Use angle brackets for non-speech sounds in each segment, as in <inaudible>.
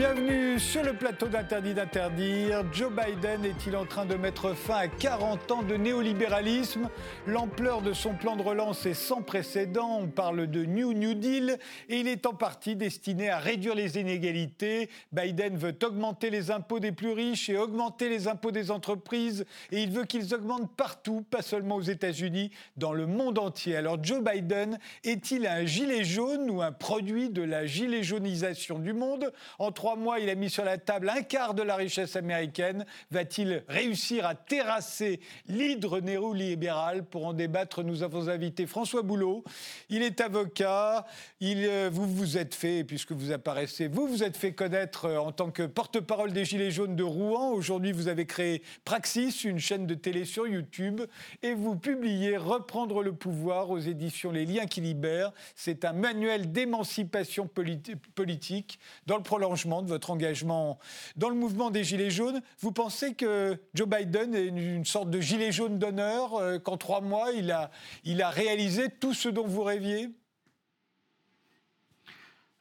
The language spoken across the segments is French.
Bienvenue sur le plateau d'Interdit d'interdire. Joe Biden est-il en train de mettre fin à 40 ans de néolibéralisme? L'ampleur de son plan de relance est sans précédent. On parle de New New Deal et il est en partie destiné à réduire les inégalités. Biden veut augmenter les impôts des plus riches et augmenter les impôts des entreprises et il veut qu'ils augmentent partout, pas seulement aux États-Unis, dans le monde entier. Alors Joe Biden est-il un gilet jaune ou un produit de la gilet jaunisation du monde? En trois mois, il a mis sur la table un quart de la richesse américaine. Va-t-il réussir à terrasser l'hydre néolibéral Pour en débattre, nous avons invité François Boulot. Il est avocat. Euh, vous vous êtes fait, puisque vous apparaissez, vous vous êtes fait connaître euh, en tant que porte-parole des Gilets jaunes de Rouen. Aujourd'hui, vous avez créé Praxis, une chaîne de télé sur YouTube, et vous publiez Reprendre le pouvoir aux éditions Les Liens qui libèrent. C'est un manuel d'émancipation politique dans le prolongement de votre engagement dans le mouvement des Gilets jaunes. Vous pensez que Joe Biden est une, sorte de gilet jaune d'honneur, euh, qu'en trois mois, il a, il a réalisé tout ce dont vous rêviez?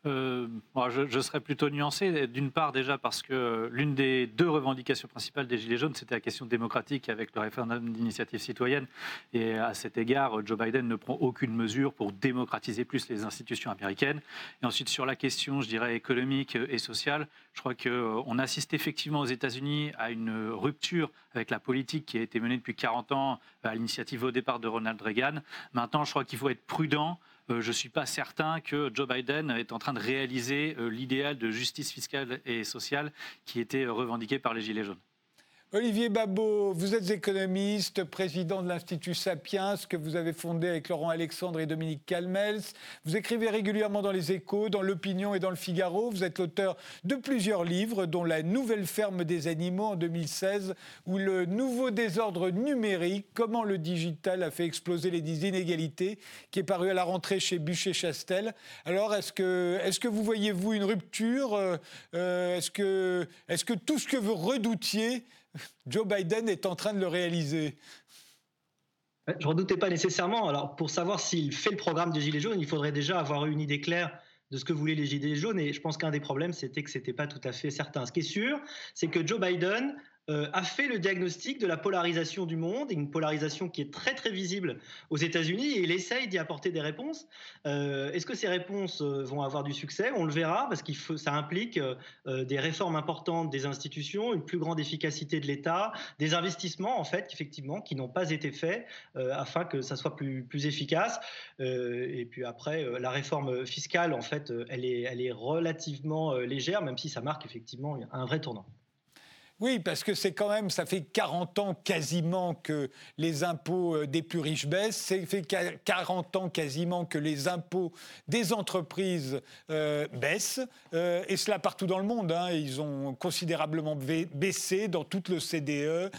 Euh, je, serais plutôt nuancé. D'une part, déjà parce que l'une des deux revendications principales des Gilets jaunes, c'était la question démocratique avec le référendum d'initiative citoyenne. Et à cet égard, Joe Biden ne prend aucune mesure pour démocratiser plus les institutions américaines. Et ensuite, sur la question, je dirais, économique et sociale, je crois qu'on assiste effectivement aux États-Unis à une rupture avec la politique qui a été menée depuis 40 ans à l'initiative au départ de Ronald Reagan. Maintenant, je crois qu'il faut être prudent euh, je ne suis pas certain que Joe Biden est en train de réaliser euh, l'idéal de justice fiscale et sociale qui était revendiqué par les Gilets jaunes. Olivier Babot, vous êtes économiste, président de l'Institut Sapiens, que vous avez fondé avec Laurent Alexandre et Dominique Calmels. Vous écrivez régulièrement dans les Échos, dans l'Opinion et dans le Figaro. Vous êtes l'auteur de plusieurs livres, dont La nouvelle ferme des animaux en 2016 ou Le nouveau désordre numérique, comment le digital a fait exploser les inégalités, qui est paru à la rentrée chez Bûcher-Chastel. Alors, est-ce que, est que vous voyez, vous, une rupture? Euh, euh, Est-ce que, est que tout ce que vous redoutiez Joe Biden est en train de le réaliser. Je ne redoutais pas nécessairement. Alors, pour savoir s'il fait le programme des Gilets jaunes, il faudrait déjà avoir une idée claire de ce que voulaient les Gilets jaunes. Et je pense qu'un des problèmes, c'était que ce n'était pas tout à fait certain. Ce qui est sûr, c'est que Joe Biden a fait le diagnostic de la polarisation du monde, une polarisation qui est très très visible aux États-Unis, et il essaye d'y apporter des réponses. Euh, est-ce que ces réponses euh, vont avoir du succès? On le verra, parce que ça implique des réformes importantes des institutions, une plus grande efficacité de l'État, des investissements en fait, effectivement, qui n'ont pas été faits afin que ça soit plus, plus efficace. et puis après, la réforme fiscale, en fait, elle est, elle est relativement légère, même si ça marque effectivement un vrai tournant. Oui, parce que c'est quand même, ça fait 40 ans quasiment que les impôts euh, des plus riches baissent, ça fait 40 ans quasiment que les impôts des entreprises euh, baissent, euh, et cela partout dans le monde. Hein. Ils ont considérablement baissé dans toute le CDE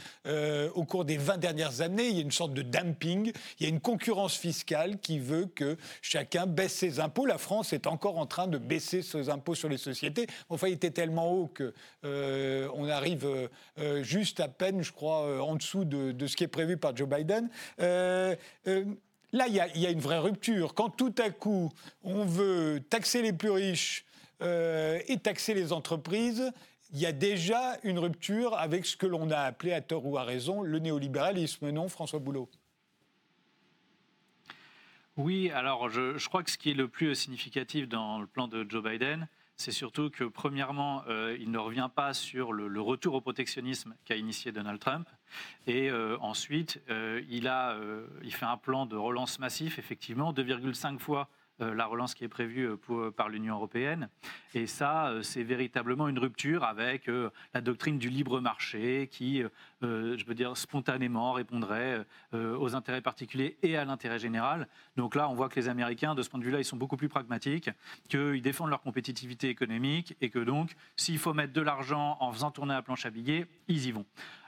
au cours des 20 dernières années. Il y a une sorte de dumping, il y a une concurrence fiscale qui veut que chacun baisse ses impôts. La France est encore en train de baisser ses impôts sur les sociétés. Enfin, il était tellement haut qu'on arrive euh, euh, juste à peine, je crois, euh, en dessous de, ce qui est prévu par Joe Biden. Là, il y, a une vraie rupture. Quand tout à coup, on veut taxer les plus riches et taxer les entreprises, il y a déjà une rupture avec ce que l'on a appelé, à tort ou à raison, le néolibéralisme, non, François Boulot? Oui, alors je, je, crois que ce qui est le plus significatif dans le plan de Joe Biden, c'est surtout que, premièrement, euh, il ne revient pas sur le, retour au protectionnisme qu'a initié Donald Trump. Et euh, ensuite, euh, il, a, il fait un plan de relance massif, effectivement, 2,5 fois la relance qui est prévue euh, euh, par l'Union européenne. Et ça, c'est véritablement une rupture avec la doctrine du libre marché qui, je veux dire, spontanément répondrait aux intérêts particuliers et à l'intérêt général. Donc là, on voit que les Américains, de ce point de vue-là, ils sont beaucoup plus pragmatiques, qu'ils défendent leur compétitivité économique et que donc, s'il faut mettre de l'argent en faisant tourner la planche à billets, ils y vont.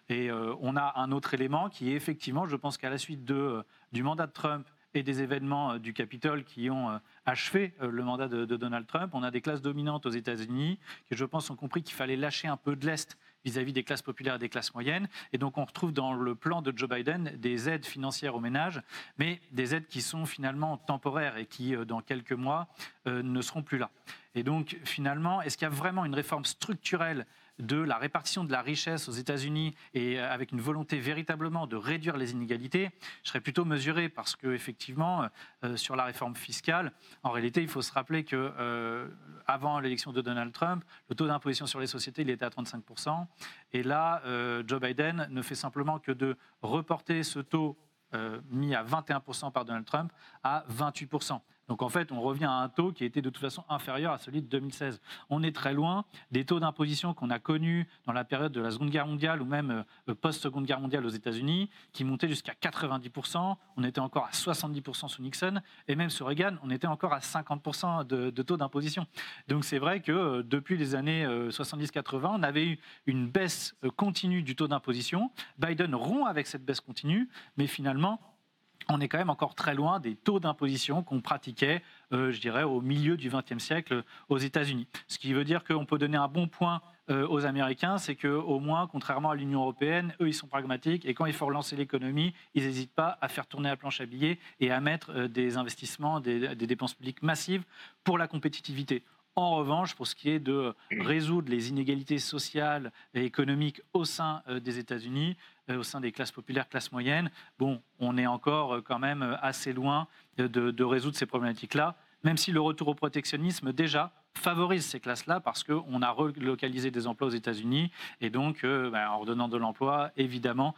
Et on a un autre élément qui est effectivement, je pense qu'à la suite du mandat de Trump et des événements euh, du Capitole qui ont euh, achevé euh, le mandat de, Donald Trump. On a des classes dominantes aux États-Unis qui, je pense, ont compris qu'il fallait lâcher un peu de l'Est vis-à-vis des classes populaires et des classes moyennes. Et donc on retrouve dans le plan de Joe Biden des aides financières aux ménages, mais des aides qui sont finalement temporaires et qui, dans quelques mois, ne seront plus là. Et donc finalement, est-ce qu'il y a vraiment une réforme structurelle de la répartition de la richesse aux États-Unis et euh, avec une volonté véritablement de réduire les inégalités, je serais plutôt mesuré parce que effectivement, euh, sur la réforme fiscale, en réalité, il faut se rappeler que euh, avant l'élection de Donald Trump, le taux d'imposition sur les sociétés il était à 35% et là, Joe Biden ne fait simplement que de reporter ce taux mis à 21% par Donald Trump à 28 donc en fait, on revient à un taux qui était de toute façon inférieur à celui de 2016. On est très loin des taux d'imposition qu'on a connus dans la période de la Seconde Guerre mondiale ou même euh, post-Seconde Guerre mondiale aux États-Unis, qui montaient jusqu'à 90%. On était encore à 70% sous Nixon. Et même sous Reagan, on était encore à 50% de, taux d'imposition. Donc c'est vrai que euh, depuis les années 70-80, euh, on avait eu une baisse continue du taux d'imposition. Biden rompt avec cette baisse continue, mais finalement, on est quand même encore très loin des taux d'imposition qu'on pratiquait, euh, je dirais, au milieu du XXe siècle aux États-Unis. Ce qui veut dire qu'on peut donner un bon point euh, aux Américains, c'est qu'au moins, contrairement à l'Union européenne, eux, ils sont pragmatiques et quand il faut relancer l'économie, ils n'hésitent pas à faire tourner la planche à billets et à mettre euh, des investissements, des dépenses publiques massives pour la compétitivité. En revanche, pour ce qui est de résoudre les inégalités sociales et économiques au sein des États-Unis, euh, au sein des classes populaires, classes moyennes, bon, on est encore euh, quand même euh, assez loin de, résoudre ces problématiques-là, même si le retour au protectionnisme déjà favorise ces classes-là parce qu'on a relocalisé des emplois aux États-Unis et donc ben, en redonnant de l'emploi, évidemment,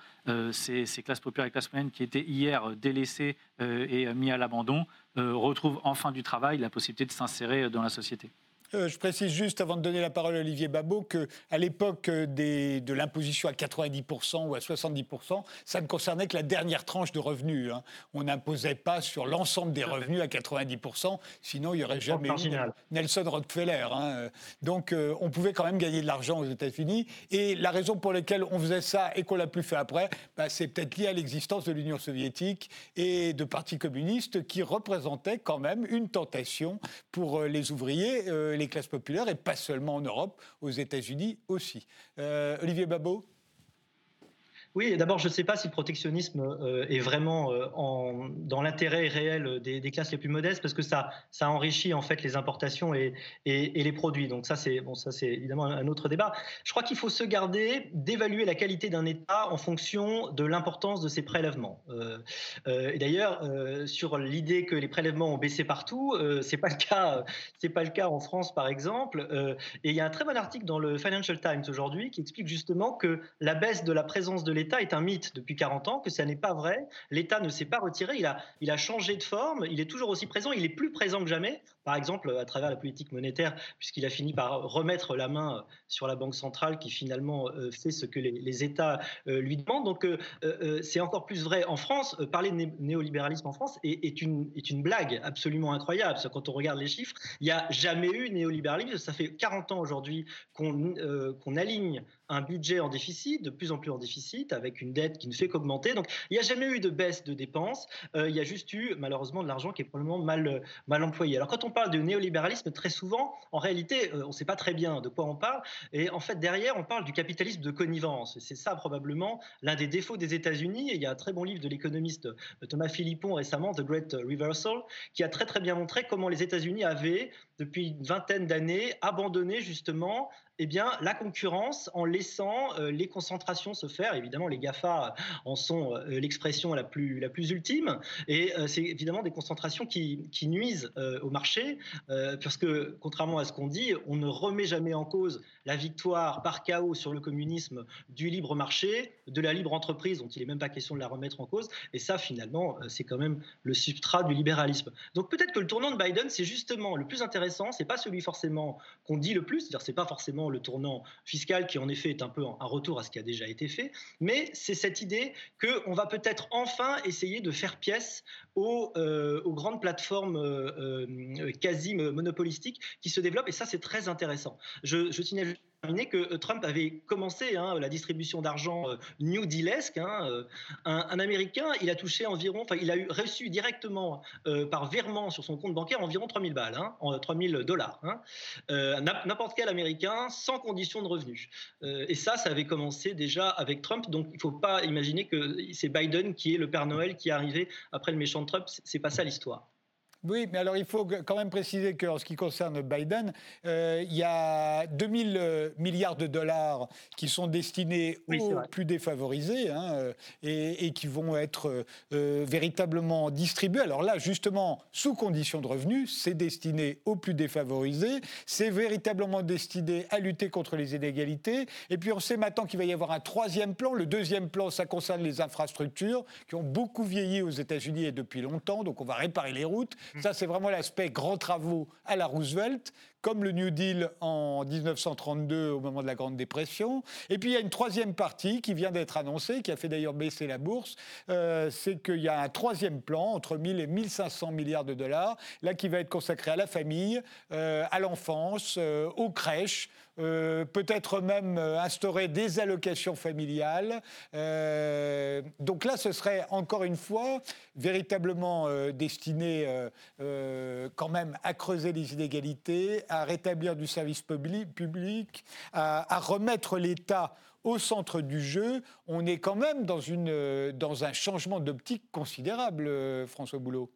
ces, classes populaires et classes moyennes qui étaient hier délaissées et mis à l'abandon retrouvent enfin du travail, la possibilité de s'insérer dans la société. Euh, je précise juste, avant de donner la parole à Olivier Babot, qu'à l'époque euh, de l'imposition à 90% ou à 70%, ça ne concernait que la dernière tranche de revenus. Hein. On n'imposait pas sur l'ensemble des revenus à 90%, sinon il n'y aurait jamais eu Nelson Rockefeller. Hein. Donc euh, on pouvait quand même gagner de l'argent aux États-Unis. Et la raison pour laquelle on faisait ça et qu'on l'a plus fait après, bah, c'est peut-être lié à l'existence de l'Union soviétique et de partis communistes qui représentaient quand même une tentation pour les ouvriers les classes populaires, et pas seulement en Europe, aux États-Unis aussi. Euh, Olivier Babot? Oui, d'abord, je ne sais pas si le protectionnisme euh, est vraiment euh, dans l'intérêt réel des, classes les plus modestes, parce que ça, enrichit en fait les importations et, les produits. Donc ça, c'est évidemment un autre débat. Je crois qu'il faut se garder d'évaluer la qualité d'un État en fonction de l'importance de ses prélèvements. Euh, et d'ailleurs, sur l'idée que les prélèvements ont baissé partout, c'est pas le cas. pas le cas en France, par exemple. et il y a un très bon article dans le Financial Times aujourd'hui qui explique justement que la baisse de la présence de l'État l'État est un mythe depuis 40 ans, que ça n'est pas vrai. L'État ne s'est pas retiré, il a, il a changé de forme, il est toujours aussi présent, il est plus présent que jamais, par exemple à travers la politique monétaire, puisqu'il a fini par remettre la main sur la Banque centrale qui finalement euh, fait ce que les, États euh, lui demandent. Donc euh, c'est encore plus vrai en France. Parler de néolibéralisme en France est, une, blague absolument incroyable. Quand on regarde les chiffres, il n'y a jamais eu néolibéralisme. Ça fait 40 ans aujourd'hui qu'on aligne un budget en déficit, de plus en plus en déficit, avec une dette qui ne fait qu'augmenter. Donc il n'y a jamais eu de baisse de dépenses, euh, il y a juste eu malheureusement de l'argent qui est probablement mal, mal employé. Alors quand on parle de néolibéralisme, très souvent, en réalité, euh, on ne sait pas très bien de quoi on parle, et en fait derrière, on parle du capitalisme de connivence. C'est ça probablement l'un des défauts des États-Unis. Il y a un très bon livre de l'économiste euh, Thomas Philippon récemment, The Great Reversal, qui a très très bien montré comment les États-Unis avaient, depuis une vingtaine d'années, abandonné justement eh bien, la concurrence en laissant euh, les concentrations se faire. Évidemment, les GAFA en sont euh, l'expression la plus, la plus ultime. Et euh, c'est évidemment des concentrations qui, nuisent au marché, parce que, contrairement à ce qu'on dit, on ne remet jamais en cause la victoire par chaos sur le communisme du libre marché, de la libre entreprise, dont il n'est même pas question de la remettre en cause. Et ça, finalement, c'est quand même le substrat du libéralisme. Donc peut-être que le tournant de Biden, c'est justement le plus intéressant, c'est pas celui forcément qu'on dit le plus, c'est-à-dire c'est pas forcément le tournant fiscal qui en effet est un peu un retour à ce qui a déjà été fait, mais c'est cette idée qu'on va peut-être enfin essayer de faire pièce aux, euh, grandes plateformes euh, euh, quasi monopolistiques qui se développent, et ça c'est très intéressant. Je, je signale que Trump avait commencé hein, la distribution d'argent New Dealesque. Hein, un, Américain, il a touché environ, enfin, il a eu, reçu directement par virement sur son compte bancaire environ 3000 balles, hein, 3000 dollars. Hein. N'importe quel Américain sans condition de revenu. et ça, ça avait commencé déjà avec Trump. Donc, il ne faut pas imaginer que c'est Biden qui est le Père Noël qui est arrivé après le méchant Trump. C'est pas ça l'histoire. Oui, mais alors il faut quand même préciser qu'en ce qui concerne Biden, euh, il y a 2000 euh, milliards de dollars qui sont destinés aux plus défavorisés hein, euh, et, qui vont être véritablement distribués. Alors là, justement, sous condition de revenus, c'est destiné aux plus défavorisés, c'est véritablement destiné à lutter contre les inégalités. Et puis on sait maintenant qu'il va y avoir un troisième plan. Le deuxième plan, ça concerne les infrastructures qui ont beaucoup vieilli aux États-Unis et depuis longtemps, donc on va réparer les routes. Ça, c'est vraiment l'aspect grands travaux à la Roosevelt, comme le New Deal en 1932 au moment de la Grande Dépression. Et puis il y a une troisième partie qui vient d'être annoncée, qui a fait d'ailleurs baisser la bourse, euh, c'est qu'il y a un troisième plan entre 1000 et 1500 milliards de dollars, là qui va être consacré à la famille, euh, à l'enfance, euh, aux crèches, peut-être même instaurer des allocations familiales. Donc là, ce serait encore une fois véritablement destiné quand même à creuser les inégalités, à rétablir du service public, à, remettre l'État au centre du jeu. On est quand même dans, une, dans un changement d'optique considérable, François Boulot.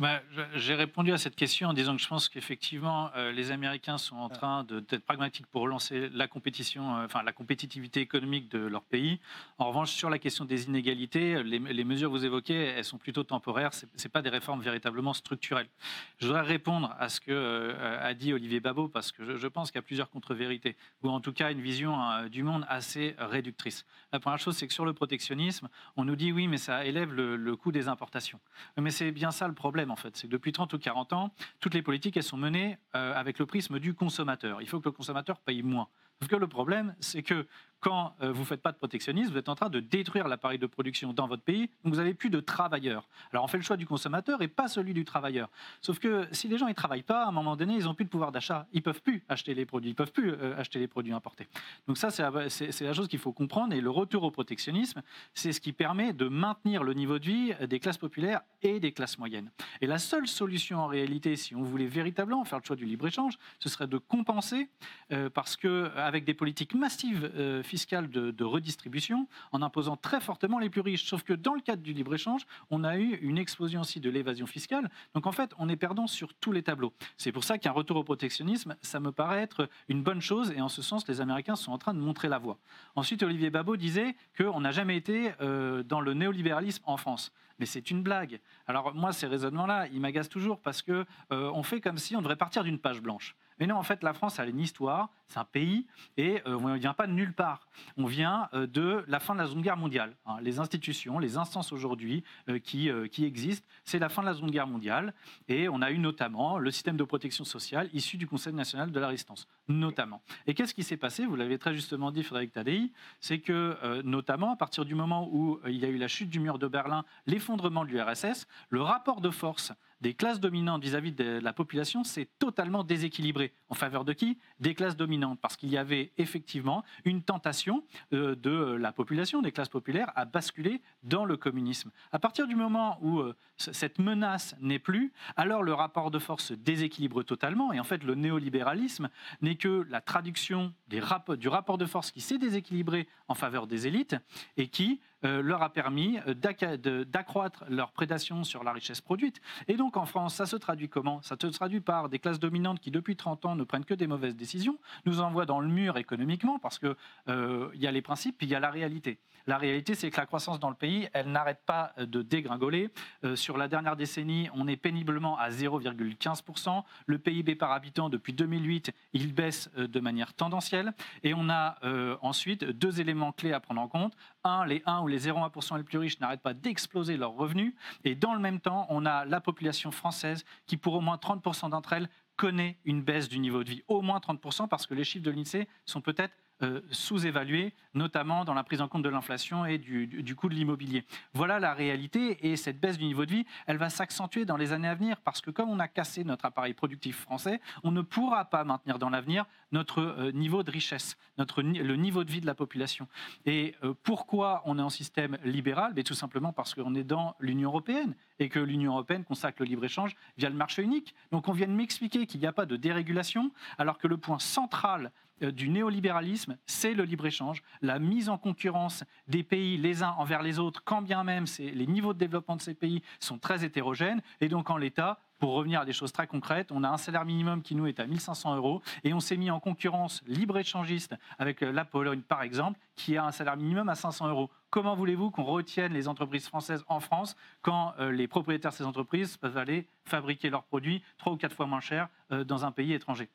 Bah, j'ai répondu à cette question en disant que je pense qu'effectivement, euh, les Américains sont en train d'être pragmatiques pour relancer la compétition, euh, enfin la compétitivité économique de leur pays. En revanche, sur la question des inégalités, les, mesures que vous évoquez, elles sont plutôt temporaires. Ce n'est pas des réformes véritablement structurelles. Je voudrais répondre à ce que euh, a dit Olivier Babot parce que je, pense qu'il y a plusieurs contre-vérités, ou en tout cas une vision du monde assez réductrice. La première chose, c'est que sur le protectionnisme, on nous dit oui, mais ça élève le, le coût des importations. Mais c'est bien ça le problème en fait. C'est que depuis 30 ou 40 ans, toutes les politiques, elles sont menées euh, avec le prisme du consommateur. Il faut que le consommateur paye moins. Sauf que le problème, c'est que quand euh, vous ne faites pas de protectionnisme, vous êtes en train de détruire l'appareil de production dans votre pays, donc vous n'avez plus de travailleurs. Alors on fait le choix du consommateur et pas celui du travailleur. Sauf que si les gens ne travaillent pas, à un moment donné, ils n'ont plus de pouvoir d'achat. Ils ne peuvent plus acheter les produits, ils peuvent plus euh, acheter les produits importés. Donc ça, c'est la, chose qu'il faut comprendre. Et le retour au protectionnisme, c'est ce qui permet de maintenir le niveau de vie des classes populaires et des classes moyennes. Et la seule solution en réalité, si on voulait véritablement faire le choix du libre-échange, ce serait de compenser, euh, parce que avec des politiques massives fiscale de, redistribution en imposant très fortement les plus riches. Sauf que dans le cadre du libre-échange, on a eu une explosion aussi de l'évasion fiscale. Donc en fait, on est perdant sur tous les tableaux. C'est pour ça qu'un retour au protectionnisme, ça me paraît être une bonne chose. Et en ce sens, les Américains sont en train de montrer la voie. Ensuite, Olivier Babot disait qu'on n'a jamais été euh, dans le néolibéralisme en France. Mais c'est une blague. Alors moi, ces raisonnements-là, ils m'agacent toujours parce que euh, on fait comme si on devrait partir d'une page blanche. Mais non, en fait, la France, a une histoire, c'est un pays, et euh, on ne vient pas de nulle part. On vient euh, de la fin de la Seconde Guerre mondiale. Hein. Les institutions, les instances aujourd'hui euh, qui, qui existent, c'est la fin de la Seconde Guerre mondiale. Et on a eu notamment le système de protection sociale issu du Conseil national de la résistance, notamment. Et qu'est-ce qui s'est passé? Vous l'avez très justement dit, Frédéric Tadei, c'est que, notamment, à partir du moment où il y a eu la chute du mur de Berlin, l'effondrement de l'URSS, le rapport de force des classes dominantes vis-à-vis de la population s'est totalement déséquilibré. En faveur de qui? Des classes dominantes, parce qu'il y avait effectivement une tentation euh, de la population, des classes populaires, à basculer dans le communisme. À partir du moment où euh, cette menace n'est plus, alors le rapport de force se déséquilibre totalement. Et en fait, le néolibéralisme n'est que la traduction du rapport de force qui s'est déséquilibré en faveur des élites et qui euh, leur a permis euh, d'accroître leur prédation sur la richesse produite. Et donc en France, ça se traduit comment? Ça se traduit par des classes dominantes qui depuis 30 ans ne prennent que des mauvaises décisions, nous envoient dans le mur économiquement parce qu'il euh, y a les principes, puis il y a la réalité. La réalité, c'est que la croissance dans le pays, elle n'arrête pas de dégringoler. sur la dernière décennie, on est péniblement à 0,15%. Le PIB par habitant, depuis 2008, il baisse de manière tendancielle. Et on a ensuite deux éléments clés à prendre en compte. Un, les 1 ou les 0,1% les plus riches n'arrêtent pas d'exploser leurs revenus. Et dans le même temps, on a la population française qui, pour au moins 30% d'entre elles, connaît une baisse du niveau de vie. Au moins 30% parce que les chiffres de l'INSEE sont peut-être euh, sous-évalué, notamment dans la prise en compte de l'inflation et du, coût de l'immobilier. Voilà la réalité et cette baisse du niveau de vie, elle va s'accentuer dans les années à venir parce que comme on a cassé notre appareil productif français, on ne pourra pas maintenir dans l'avenir notre euh, niveau de richesse, notre, le niveau de vie de la population. Et euh, pourquoi on est en système libéral? Mais Tout simplement parce qu'on est dans l'Union européenne et que l'Union européenne consacre le libre-échange via le marché unique. Donc on vient de m'expliquer qu'il n'y a pas de dérégulation, alors que le point central euh, du néolibéralisme, c'est le libre-échange, la mise en concurrence des pays les uns envers les autres, quand bien même les niveaux de développement de ces pays sont très hétérogènes. Et donc en l'état, pour revenir à des choses très concrètes, on a un salaire minimum qui nous est à 1500 euros et on s'est mis en concurrence libre-échangiste avec euh, la Pologne par exemple, qui a un salaire minimum à 500 euros. Comment voulez-vous qu'on retienne les entreprises françaises en France quand euh, les propriétaires de ces entreprises peuvent aller fabriquer leurs produits trois ou quatre fois moins cher dans un pays étranger?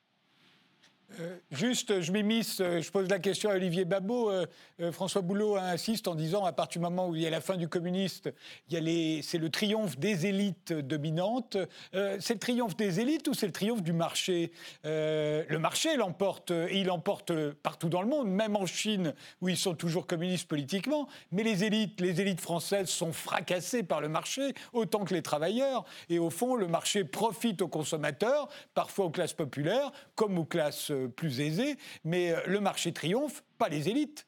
Euh, juste, je m'immisce, euh, je pose la question à Olivier Babot. Euh, François Boulot insiste en disant, à partir du moment où il y a la fin du communiste, c'est le triomphe des élites dominantes. c'est le triomphe des élites ou c'est le triomphe du marché? Le marché l'emporte, et il l'emporte partout dans le monde, même en Chine, où ils sont toujours communistes politiquement. Mais les élites, les élites françaises sont fracassées par le marché, autant que les travailleurs. Et au fond, le marché profite aux consommateurs, parfois aux classes populaires, comme aux classes plus aisés, mais euh, le marché triomphe, pas les élites.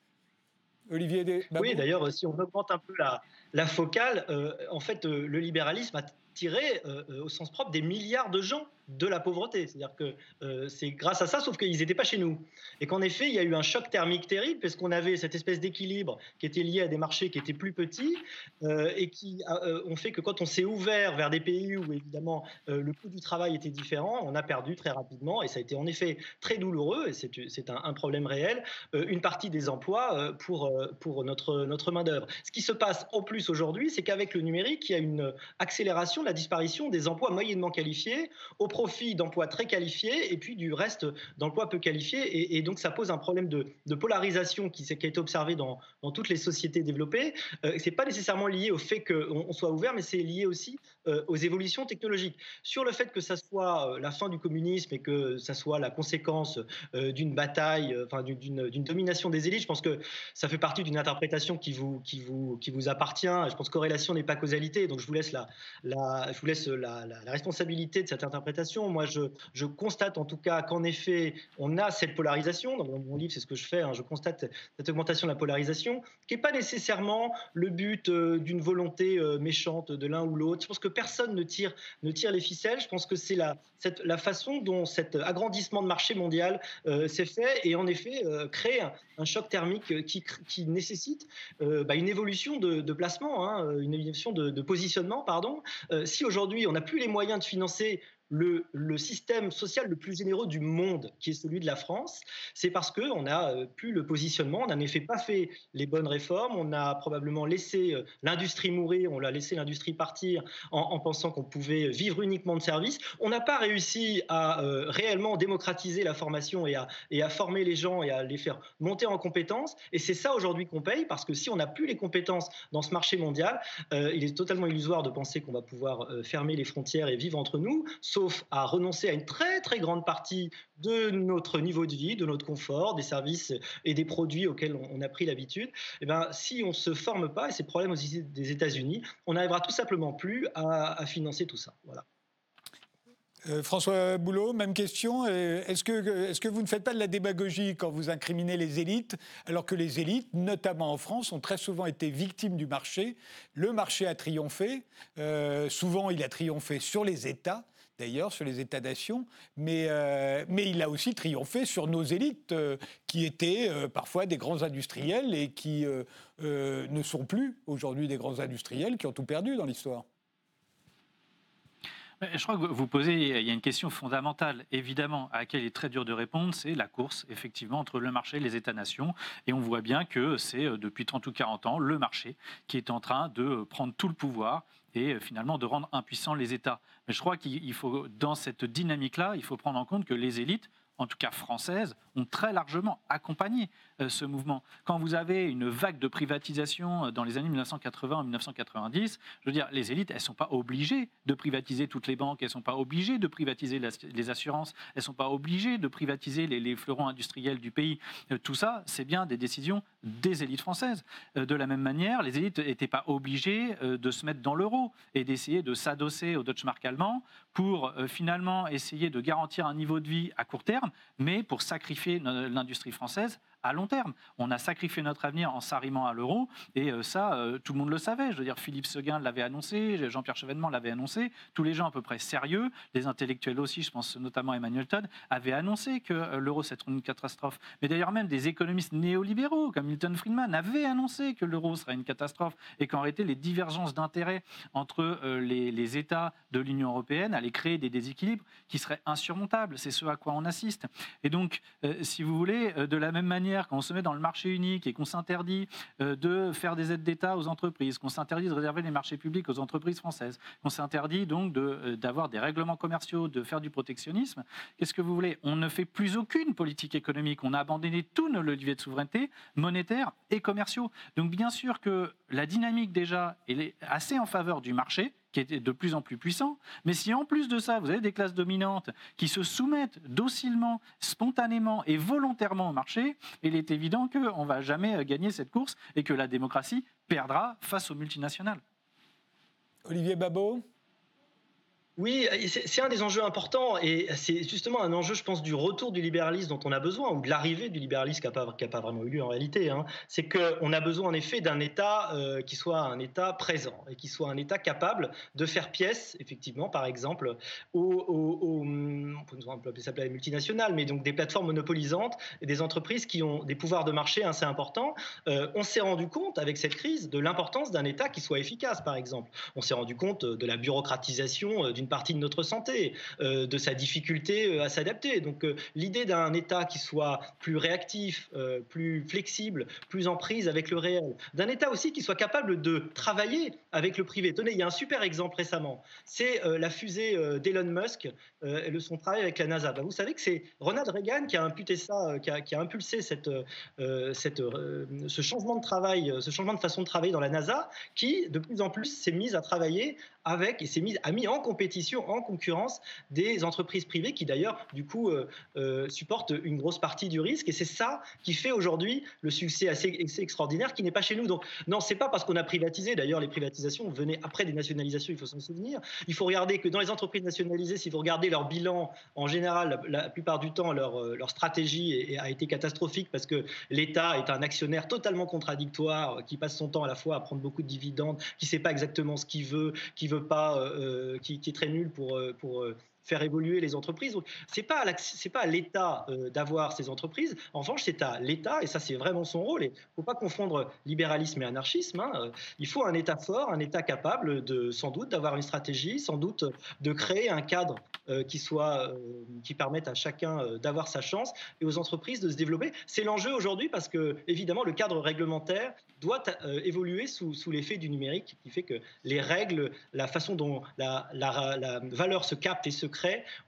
Olivier Oui, d'ailleurs, si on augmente un peu la, focale, euh, en fait, euh, le libéralisme a tiré, au sens propre, des milliards de gens de la pauvreté. C'est-à-dire que euh, c'est grâce à ça, sauf qu'ils n'étaient pas chez nous. Et qu'en effet, il y a eu un choc thermique terrible, parce qu'on avait cette espèce d'équilibre qui était lié à des marchés qui étaient plus petits, euh, et qui euh, ont fait que quand on s'est ouvert vers des pays où évidemment le coût du travail était différent, on a perdu très rapidement, et ça a été en effet très douloureux, et c'est un, problème réel, une partie des emplois pour, pour notre, notre main-d'œuvre. Ce qui se passe en plus aujourd'hui, c'est qu'avec le numérique, il y a une accélération de la disparition des emplois moyennement qualifiés au profit d'emplois très qualifiés et puis du reste d'emplois peu qualifiés. Et, donc, ça pose un problème de, polarisation qui, qui, a été observé dans, toutes les sociétés développées. Euh, c'est pas nécessairement lié au fait qu'on on soit ouvert, mais c'est lié aussi euh, aux évolutions technologiques. Sur le fait que ça soit euh, la fin du communisme et que ça soit la conséquence euh, d'une bataille, enfin d'une domination des élites, je pense que ça fait partie d'une interprétation qui vous, qui, vous, qui vous appartient. Je pense que corrélation n'est pas causalité, donc je vous laisse la, je vous laisse la, responsabilité de cette interprétation moi, je, constate en tout cas qu'en effet, on a cette polarisation. Dans mon, livre, c'est ce que je fais. Hein. je constate cette augmentation de la polarisation, qui n'est pas nécessairement le but d'une volonté méchante de l'un ou l'autre. Je pense que personne ne tire, les ficelles. Je pense que c'est la, façon dont cet agrandissement de marché mondial euh, s'est fait et en effet crée un, choc thermique qui, nécessite bah, une évolution de, placement, hein, une évolution de, positionnement. Si aujourd'hui on n'a plus les moyens de financer le, système social le plus généreux du monde, qui est celui de la France, c'est parce qu'on n'a euh, plus le positionnement, on n'a en effet pas fait les bonnes réformes, on a probablement laissé euh, l'industrie mourir, on l'a laissé l'industrie partir en, pensant qu'on pouvait vivre uniquement de services. On n'a pas réussi à euh, réellement démocratiser la formation et à, former les gens et à les faire monter en compétences. Et c'est ça aujourd'hui qu'on paye, parce que si on n'a plus les compétences dans ce marché mondial, il est totalement illusoire de penser qu'on va pouvoir fermer les frontières et vivre entre nous à renoncer à une très très grande partie de notre niveau de vie, de notre confort, des services et des produits auxquels on, a pris l'habitude, eh ben, si on ne se forme pas, et c'est le problème des États-Unis, on n'arrivera tout simplement plus à, financer tout ça. Voilà. Euh, François Boulot, même question. Euh, est-ce que, est que vous ne faites pas de la démagogie quand vous incriminez les élites, alors que les élites, notamment en France, ont très souvent été victimes du marché Le marché a triomphé. Euh, souvent, il a triomphé sur les États d'ailleurs, sur les États-nations, mais, euh, mais il a aussi triomphé sur nos élites, euh, qui étaient euh, parfois des grands industriels et qui ne sont plus aujourd'hui des grands industriels, qui ont tout perdu dans l'histoire. Je crois que vous posez, il y a une question fondamentale, évidemment, à laquelle il est très dur de répondre, c'est la course, effectivement, entre le marché et les États-nations. Et on voit bien que c'est depuis 30 ou 40 ans le marché qui est en train de prendre tout le pouvoir et euh, finalement de rendre impuissants les États. Mais je crois qu'il faut, dans cette dynamique-là, il faut prendre en compte que les élites en tout cas françaises, ont très largement accompagné ce mouvement. Quand vous avez une vague de privatisation euh, dans les années 1980 1990, je veux dire, les élites, elles ne sont pas obligées de privatiser toutes les banques, elles ne sont pas obligées de privatiser les assurances, elles ne sont pas obligées de privatiser les, fleurons industriels du pays. Euh, tout ça, c'est bien des décisions des élites françaises. De la même manière, les élites n'étaient pas obligées de se mettre dans l'euro et d'essayer de s'adosser au Deutsche Mark allemand pour finalement essayer de garantir un niveau de vie à court terme, mais pour sacrifier l'industrie française à long terme. On a sacrifié notre avenir en s'arrimant à l'euro, et euh, ça, euh, tout le monde le savait. Je veux dire, Philippe Seguin l'avait annoncé, Jean-Pierre Chevènement l'avait annoncé, tous les gens à peu près sérieux, les intellectuels aussi, je pense notamment Emmanuel Todd, avaient annoncé que euh, l'euro serait une catastrophe. Mais d'ailleurs, même des économistes néolibéraux, comme Milton Friedman, avaient annoncé que l'euro serait une catastrophe, et qu'en réalité, les divergences d'intérêts entre les États de l'Union européenne allaient créer des déséquilibres qui seraient insurmontables. C'est ce à quoi on assiste. Et donc, si vous voulez, de la même manière, quand on se met dans le marché unique et qu'on s'interdit euh, de faire des aides d'État aux entreprises, qu'on s'interdit de réserver les marchés publics aux entreprises françaises, qu'on s'interdit donc euh, d'avoir des règlements commerciaux, de faire du protectionnisme, qu'est-ce que vous voulez? On ne fait plus aucune politique économique. On a abandonné tous nos leviers de souveraineté monétaire et commerciaux. Donc bien sûr que la dynamique déjà est assez en faveur du marché qui est de plus en plus puissant. Mais si en plus de ça, vous avez des classes dominantes qui se soumettent docilement, spontanément et volontairement au marché, il est évident qu'on ne va jamais gagner cette course et que la démocratie perdra face aux multinationales. Olivier Babot oui, c'est un des enjeux importants et c'est justement un enjeu, je pense, du retour du libéralisme dont on a besoin ou de l'arrivée du libéralisme qui n'a pas, vraiment eu lieu en réalité. Hein. C'est qu'on a besoin en effet d'un État euh, qui soit un État présent et qui soit un État capable de faire pièce, effectivement, par exemple, aux, on peut appeler ça les multinationales, mais donc des plateformes monopolisantes et des entreprises qui ont des pouvoirs de marché assez importants. Euh, on s'est rendu compte avec cette crise de l'importance d'un État qui soit efficace, par exemple. On s'est rendu compte de la bureaucratisation euh, partie de notre santé, euh, de sa difficulté euh, à s'adapter. Donc euh, l'idée d'un État qui soit plus réactif, plus flexible, plus en prise avec le réel, d'un État aussi qui soit capable de travailler avec le privé. Tenez, il y a un super exemple récemment, c'est la fusée d'Elon Musk, et son travail avec la NASA. Ben, vous savez que c'est Ronald Reagan qui a imputé ça, qui a, impulsé cette, ce changement de travail, ce changement de façon de travailler dans la NASA, qui de plus en plus s'est mise à travailler avec et s'est mis, a mis en compétition, en concurrence des entreprises privées qui d'ailleurs du coup euh, euh, supportent une grosse partie du risque et c'est ça qui fait aujourd'hui le succès assez, extraordinaire qui n'est pas chez nous. Donc non, c'est pas parce qu'on a privatisé. D'ailleurs, les privatisations venaient après des nationalisations. Il faut s'en souvenir. Il faut regarder que dans les entreprises nationalisées, si vous regardez leur bilan, en général, la, plupart du temps, leur, euh, stratégie a été catastrophique parce que l'État est un actionnaire totalement contradictoire qui passe son temps à la fois à prendre beaucoup de dividendes, qui ne sait pas exactement ce qu'il veut, qui veut pas, euh, euh, qui, qui, est très nul pour, euh, pour faire évoluer les entreprises. C'est pas c'est pas à l'État d'avoir ces entreprises. En revanche, c'est à l'État, et ça, c'est vraiment son rôle. Et faut pas confondre libéralisme et anarchisme. Hein. Il faut un État fort, un État capable de, sans doute, d'avoir une stratégie, sans doute, de créer un cadre qui soit, qui permette à chacun d'avoir sa chance et aux entreprises de se développer. C'est l'enjeu aujourd'hui parce que, évidemment, le cadre réglementaire doit euh, évoluer sous, l'effet du numérique, qui fait que les règles, la façon dont la, valeur se capte et se crée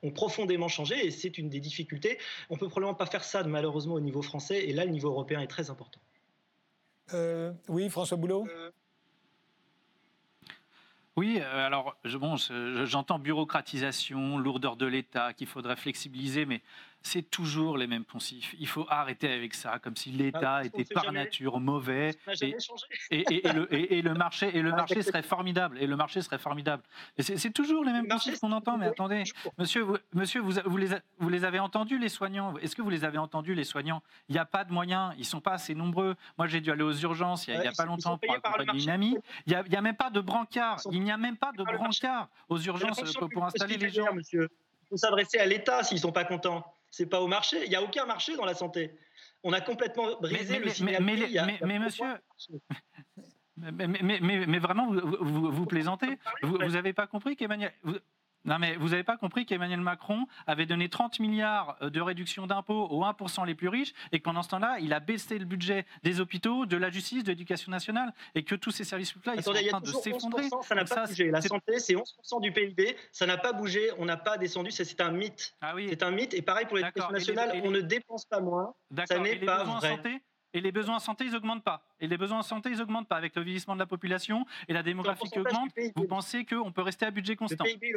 ont profondément changé, et c'est une des difficultés. On peut probablement pas faire ça malheureusement au niveau français, et là le niveau européen est très important. Euh, oui, François Boulot. Euh, oui, alors bon, j'entends bureaucratisation, lourdeur de l'État, qu'il faudrait flexibiliser, mais c'est toujours les mêmes poncifs. Il faut arrêter avec ça, comme si l'État ah, était par nature mauvais. Et, et, et, le, marché, et le marché serait formidable. Et le marché serait formidable. c'est toujours les mêmes poncifs qu'on entend. Mais attendez, monsieur, vous, monsieur, vous, vous, les, vous les avez entendus, les soignants? Est-ce que vous les avez entendus, les soignants? Il n'y a pas de moyens. Ils ne sont pas assez nombreux. Moi, j'ai dû aller aux urgences il n'y a, pas longtemps pour accompagner une amie. Il n'y a, même pas de brancard. Il n'y a même pas de brancard aux urgences pour, installer les gens. Monsieur. Il faut s'adresser à l'État s'ils ne sont pas contents c'est pas au marché. Il n'y a aucun marché dans la santé. On a complètement brisé le système. Mais, monsieur. Mais, mais, vraiment, vous, vous, plaisantez Vous n'avez pas compris qu'Emmanuel. Non, mais vous n'avez pas compris qu'Emmanuel Macron avait donné 30 milliards euh, de réduction d'impôts aux 1% les plus riches et que pendant ce temps-là, il a baissé le budget des hôpitaux, de la justice, de l'éducation nationale et que tous ces services là ils sont en train de s'effondrer. Ça n'a pas bougé. La santé, c'est 11% du PIB. Ça n'a pas bougé. On n'a pas descendu. C'est un mythe. Ah oui. C'est un mythe. Et pareil pour l'éducation nationale, on ne dépense pas moins. Ça n'est pas vrai. Santé? Et les besoins en santé, ils n'augmentent pas. Et les besoins en santé, ils n'augmentent pas. Avec le vieillissement de la population et la démographie qui augmente, vous pensez qu'on peut rester à budget constant le PIB,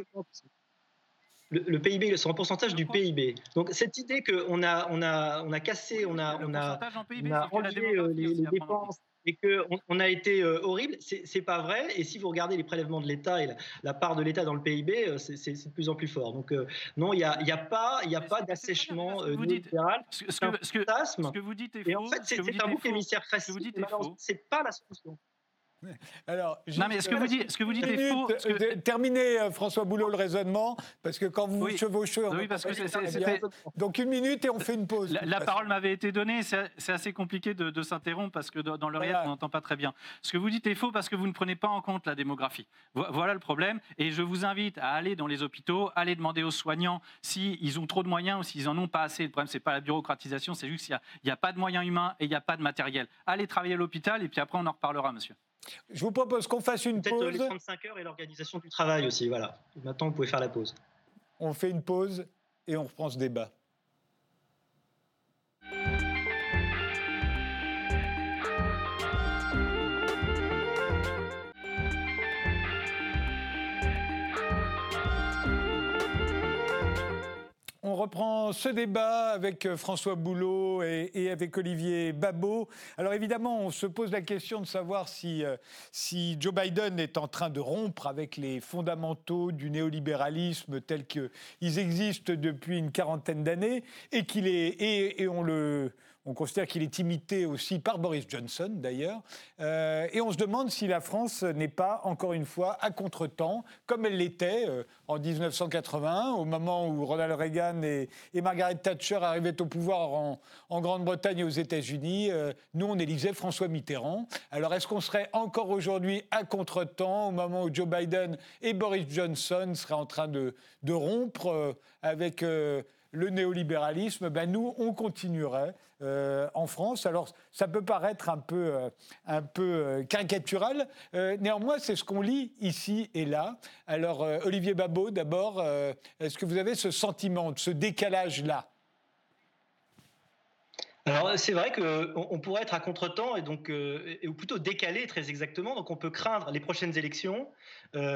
le, PIB, le, en pourcentage du PIB. Donc cette idée qu'on a, on a, on a cassé, on a, on a, on a euh, les, dépenses et qu'on on a été euh, horrible, c'est pas vrai. Et si vous regardez les prélèvements de l'État et la, part de l'État dans le PIB, euh, c'est de plus en plus fort. Donc non, il n'y a, y a, pas, y a pas d'assèchement libéral. Ce, ce, que vous dites est faux. Et en fait, c'est un bouc émissaire facile. C'est pas la solution. <laughs> Alors, non, mais ce que vous dites, ce que vous dites est faux. Terminez, euh, François Boulot, le raisonnement, parce que quand vous oui. chevauchez, oui, parce que donc une minute et on fait une pause. La, parole m'avait été donnée, c'est assez compliqué de, s'interrompre parce que dans l'oreillette, on n'entend pas très bien. Ce que vous dites est faux parce que vous ne prenez pas en compte la démographie. Voilà le problème. Et je vous invite à aller dans les hôpitaux, aller demander aux soignants s'ils ont trop de moyens ou s'ils en ont pas assez. Le problème, c'est pas la bureaucratisation, c'est juste qu'il n'y a, a, pas de moyens humains et il n'y a pas de matériel. Allez travailler à l'hôpital et puis après, on en reparlera, monsieur. Je vous propose qu'on fasse une pause. Peut-être les 35 heures et l'organisation du travail aussi, voilà. Maintenant, vous pouvez faire la pause. On fait une pause et on reprend ce débat. On reprend ce débat avec euh, François Boulot et, avec Olivier Babot. Alors évidemment, on se pose la question de savoir si, euh, si Joe Biden est en train de rompre avec les fondamentaux du néolibéralisme tels qu'ils existent depuis une quarantaine d'années et qu'il est et on le on considère qu'il est imité aussi par Boris Johnson, d'ailleurs. Euh, et on se demande si la France n'est pas, encore une fois, à contre-temps, comme elle l'était euh, en 1981, au moment où Ronald Reagan et, Margaret Thatcher arrivaient au pouvoir en, Grande-Bretagne et aux États-Unis. Euh, nous, on élisait François Mitterrand. Alors, est-ce qu'on serait encore aujourd'hui à contre-temps, au moment où Joe Biden et Boris Johnson seraient en train de, de rompre avec le néolibéralisme, ben nous, on continuerait euh, en France. Alors, ça peut paraître un peu, euh, un peu euh, caricatural. néanmoins, c'est ce qu'on lit ici et là. Alors, Olivier Babot, d'abord, est-ce que vous avez ce sentiment, ce décalage-là? Alors c'est vrai qu'on on pourrait être à contretemps et donc ou plutôt décalé très exactement. Donc on peut craindre les prochaines élections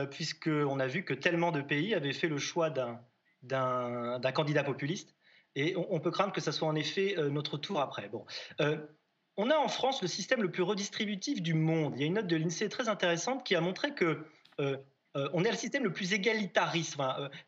puisque on a vu que tellement de pays avaient fait le choix d'un d'un candidat populiste. Et on, peut craindre que ce soit en effet euh, notre tour après. Bon. Euh, on a en France le système le plus redistributif du monde. Il y a une note de l'INSEE très intéressante qui a montré que euh, on est le système le plus égalitariste,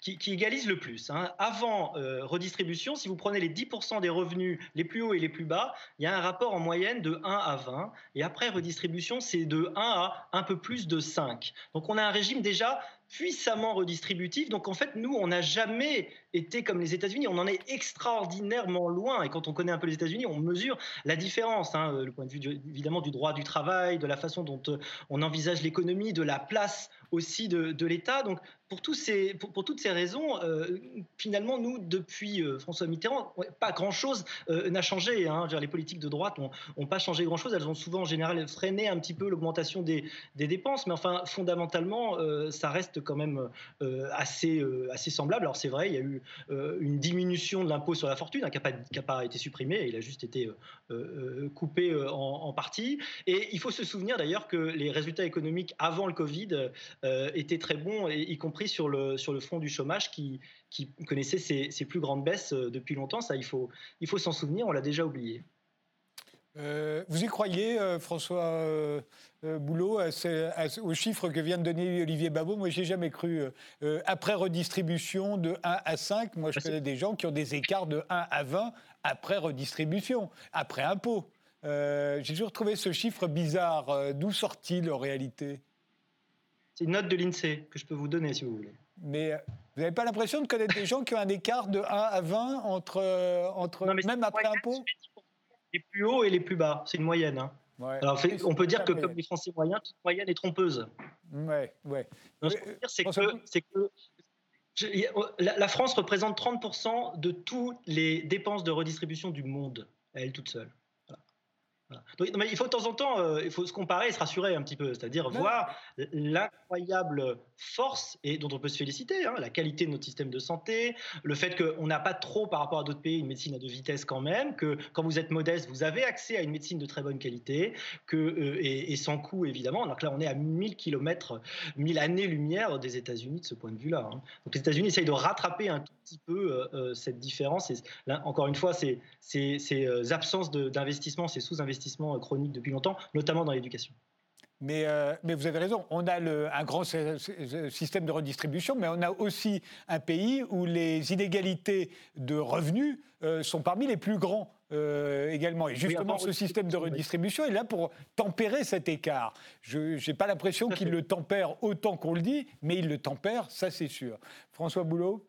qui, égalise le plus. Hein. Avant redistribution, si vous prenez les 10% des revenus les plus hauts et les plus bas, il y a un rapport en moyenne de 1 à 20. Et après redistribution, c'est de 1 à un peu plus de 5. Donc on a un régime déjà puissamment redistributif. Donc en fait, nous, on n'a jamais été comme les États-Unis. On en est extraordinairement loin. Et quand on connaît un peu les États-Unis, on mesure la différence. Hein, le point de vue évidemment du droit du travail, de la façon dont euh, on envisage l'économie, de la place aussi de, l'État. Donc pour, toutes ces raisons, euh, finalement, nous, depuis euh, François Mitterrand, pas grand-chose n'a changé. Hein. les politiques de droite n'ont pas changé grand-chose. Elles ont souvent, en général, freiné un petit peu l'augmentation des, dépenses. Mais enfin, fondamentalement, ça reste quand même assez semblable. Alors, c'est vrai, il y a eu une diminution de l'impôt sur la fortune hein, qui n'a pas, été supprimé. Il a juste été coupé en, partie. Et il faut se souvenir d'ailleurs que les résultats économiques avant le Covid étaient très bons, y compris sur le, sur le front du chômage qui, connaissait ses, plus grandes baisses euh, depuis longtemps. Ça, il faut, il faut s'en souvenir, on l'a déjà oublié. Euh, vous y croyez, euh, François Boulot, aux chiffres que vient de donner Olivier Babot? Moi, j'ai jamais cru. après redistribution de 1 à 5, moi, je connais des gens qui ont des écarts de 1 à 20 après redistribution, après impôt. j'ai toujours trouvé ce chiffre bizarre. D'où sort-il en réalité? C'est une note de l'INSEE que je peux vous donner si vous voulez. Mais euh, vous n'avez pas l'impression de connaître des gens qui ont un écart de 1 à 20 entre, euh, entre même après impôt Les plus hauts et les plus bas, c'est une moyenne. Hein. Alors, on peut dire que comme les Français moyens, toute moyenne est trompeuse. Ouais, ouais. Ce que je veux dire, c'est que, la France représente 30% de toutes les dépenses de redistribution du monde, elle toute seule il faut de temps en temps, euh, il faut se comparer et se rassurer un petit peu, c'est-à-dire voir l'incroyable force et dont on peut se féliciter, hein, la qualité de notre système de santé, le fait qu'on n'a pas trop par rapport à d'autres pays une médecine à deux vitesses quand même, que quand vous êtes modeste, vous avez accès à une médecine de très bonne qualité, que euh, et, sans coût évidemment. Donc là, on est à 1000 km, 1000 années-lumière des États-Unis de ce point de vue-là. Hein. Donc les États-Unis essayent de rattraper un tout petit peu euh, cette différence. Et là, encore une fois, ces, ces absences d'investissement, ces sous-investissements investissement chronique depuis longtemps, notamment dans l'éducation. Mais, euh, mais, vous avez raison, on a le, un grand système de redistribution, mais on a aussi un pays où les inégalités de revenus euh, sont parmi les plus grands euh, également. Et justement, ce système de redistribution est là pour tempérer cet écart. Je n'ai pas l'impression qu'il le tempère autant qu'on le dit, mais il le tempère, ça c'est sûr. François Boulot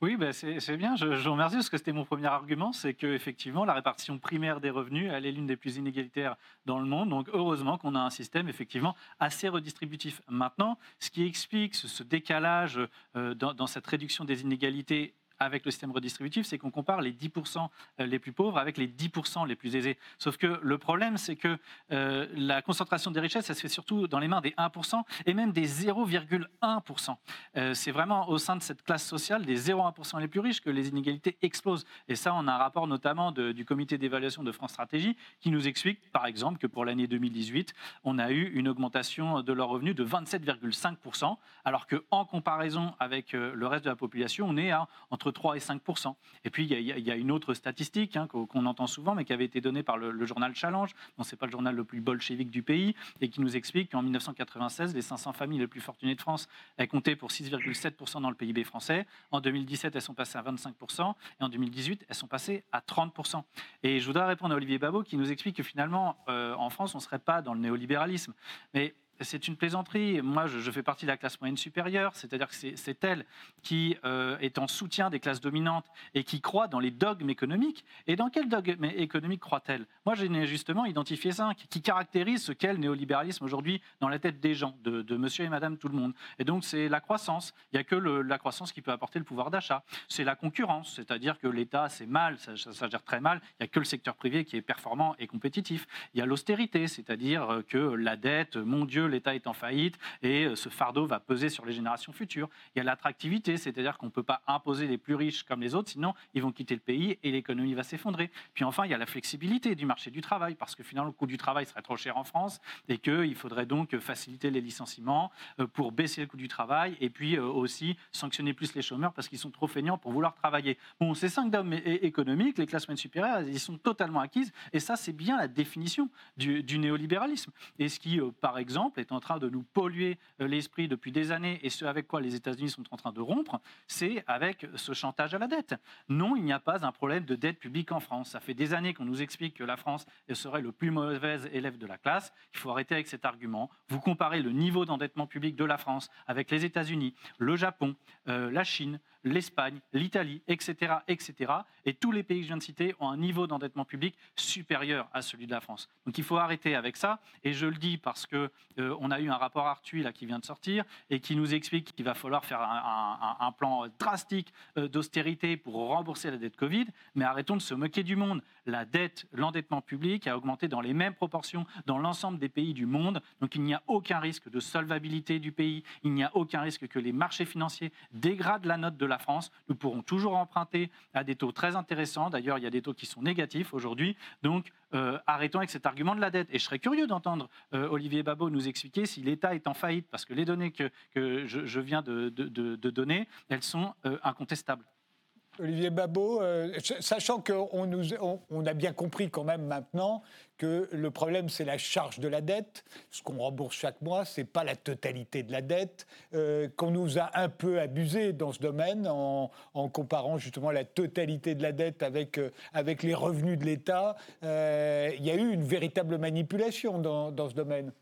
oui, ben c'est bien. Je, vous remercie parce que c'était mon premier argument, c'est que effectivement la répartition primaire des revenus, elle est l'une des plus inégalitaires dans le monde. Donc heureusement qu'on a un système effectivement assez redistributif. Maintenant, ce qui explique ce, décalage euh, dans, cette réduction des inégalités avec le système redistributif, c'est qu'on compare les 10% euh, les plus pauvres avec les 10% les plus aisés. Sauf que le problème, c'est que euh, la concentration des richesses, ça se fait surtout dans les mains des 1% et même des 0,1%. Euh, c'est vraiment au sein de cette classe sociale, des 0,1% les plus riches, que les inégalités explosent. Et ça, on a un rapport notamment du comité d'évaluation de France Stratégie qui nous explique, par exemple, que pour l'année 2018, on a eu une augmentation de leurs revenus de 27,5%, alors qu'en comparaison avec le reste de la population, on est à entre 3 et 5 Et puis, il y, a une autre statistique hein, qu'on entend souvent, mais qui avait été donnée par le, journal Challenge, dont c'est pas le journal le plus bolchevique du pays, et qui nous explique qu'en 1996, les 500 familles les plus fortunées de France, elles comptaient pour 6,7% dans le PIB français. En 2017, elles sont passées à 25% et en 2018, elles sont passées à 30% Et je voudrais répondre à Olivier Babot, qui nous explique que finalement, euh, en France, on ne serait pas dans le néolibéralisme. Mais c'est une plaisanterie. Moi, je, fais partie de la classe moyenne supérieure, c'est-à-dire que c'est elle qui euh, est en soutien des classes dominantes et qui croit dans les dogmes économiques. Et dans quel dogme économique croit-elle? Moi, j'ai justement identifié cinq qui caractérisent ce qu'est le néolibéralisme aujourd'hui dans la tête des gens, de, monsieur et madame tout le monde. Et donc, c'est la croissance. Il n'y a que la croissance qui peut apporter le pouvoir d'achat. C'est la concurrence, c'est-à-dire que l'État, c'est mal, ça, ça, gère très mal. Il n'y a que le secteur privé qui est performant et compétitif. Il y a l'austérité, c'est-à-dire que la dette, mon Dieu, l'État est en faillite et euh, ce fardeau va peser sur les générations futures. Il y a l'attractivité, c'est-à-dire qu'on ne peut pas imposer les plus riches comme les autres, sinon ils vont quitter le pays et l'économie va s'effondrer. Puis enfin, il y a la flexibilité du marché du travail, parce que finalement, le coût du travail serait trop cher en France et qu'il faudrait donc faciliter les licenciements euh, pour baisser le coût du travail et puis euh, aussi sanctionner plus les chômeurs parce qu'ils sont trop feignants pour vouloir travailler. Bon, ces cinq dogmes économiques, les classes moyennes supérieures, ils sont totalement acquises et ça, c'est bien la définition du, du néolibéralisme. Et ce qui, par exemple, est en train de nous polluer euh, l'esprit depuis des années et ce avec quoi les États-Unis sont en train de rompre, c'est avec ce chantage à la dette. Non, il n'y a pas un problème de dette publique en France. Ça fait des années qu'on nous explique que la France serait le plus mauvais élève de la classe. Il faut arrêter avec cet argument. Vous comparez le niveau d'endettement public de la France avec les États-Unis, le Japon, euh, la Chine, l'Espagne, l'Italie, etc., etc. Et tous les pays que je viens de citer ont un niveau d'endettement public supérieur à celui de la France. Donc il faut arrêter avec ça. Et je le dis parce que euh, on a eu un rapport Arthuis là qui vient de sortir et qui nous explique qu'il va falloir faire un, plan drastique euh, d'austérité pour rembourser la dette Covid. Mais arrêtons de se moquer du monde. La dette, l'endettement public a augmenté dans les mêmes proportions dans l'ensemble des pays du monde. Donc il n'y a aucun risque de solvabilité du pays. Il n'y a aucun risque que les marchés financiers dégradent la note de la France. Nous pourrons toujours emprunter à des taux très intéressants. D'ailleurs, il y a des taux qui sont négatifs aujourd'hui. Donc, euh, arrêtons avec cet argument de la dette. Et je serais curieux d'entendre euh, Olivier Babot nous expliquer si l'État est en faillite, parce que les données que, je, viens de, donner, elles sont euh, incontestables. Olivier Babot, euh, sachant qu'on a bien compris quand même maintenant que le problème c'est la charge de la dette, ce qu'on rembourse chaque mois, c'est pas la totalité de la dette, euh, qu'on nous a un peu abusé dans ce domaine en, comparant justement la totalité de la dette avec, euh, les revenus de l'État. Il y a eu une véritable manipulation dans ce domaine.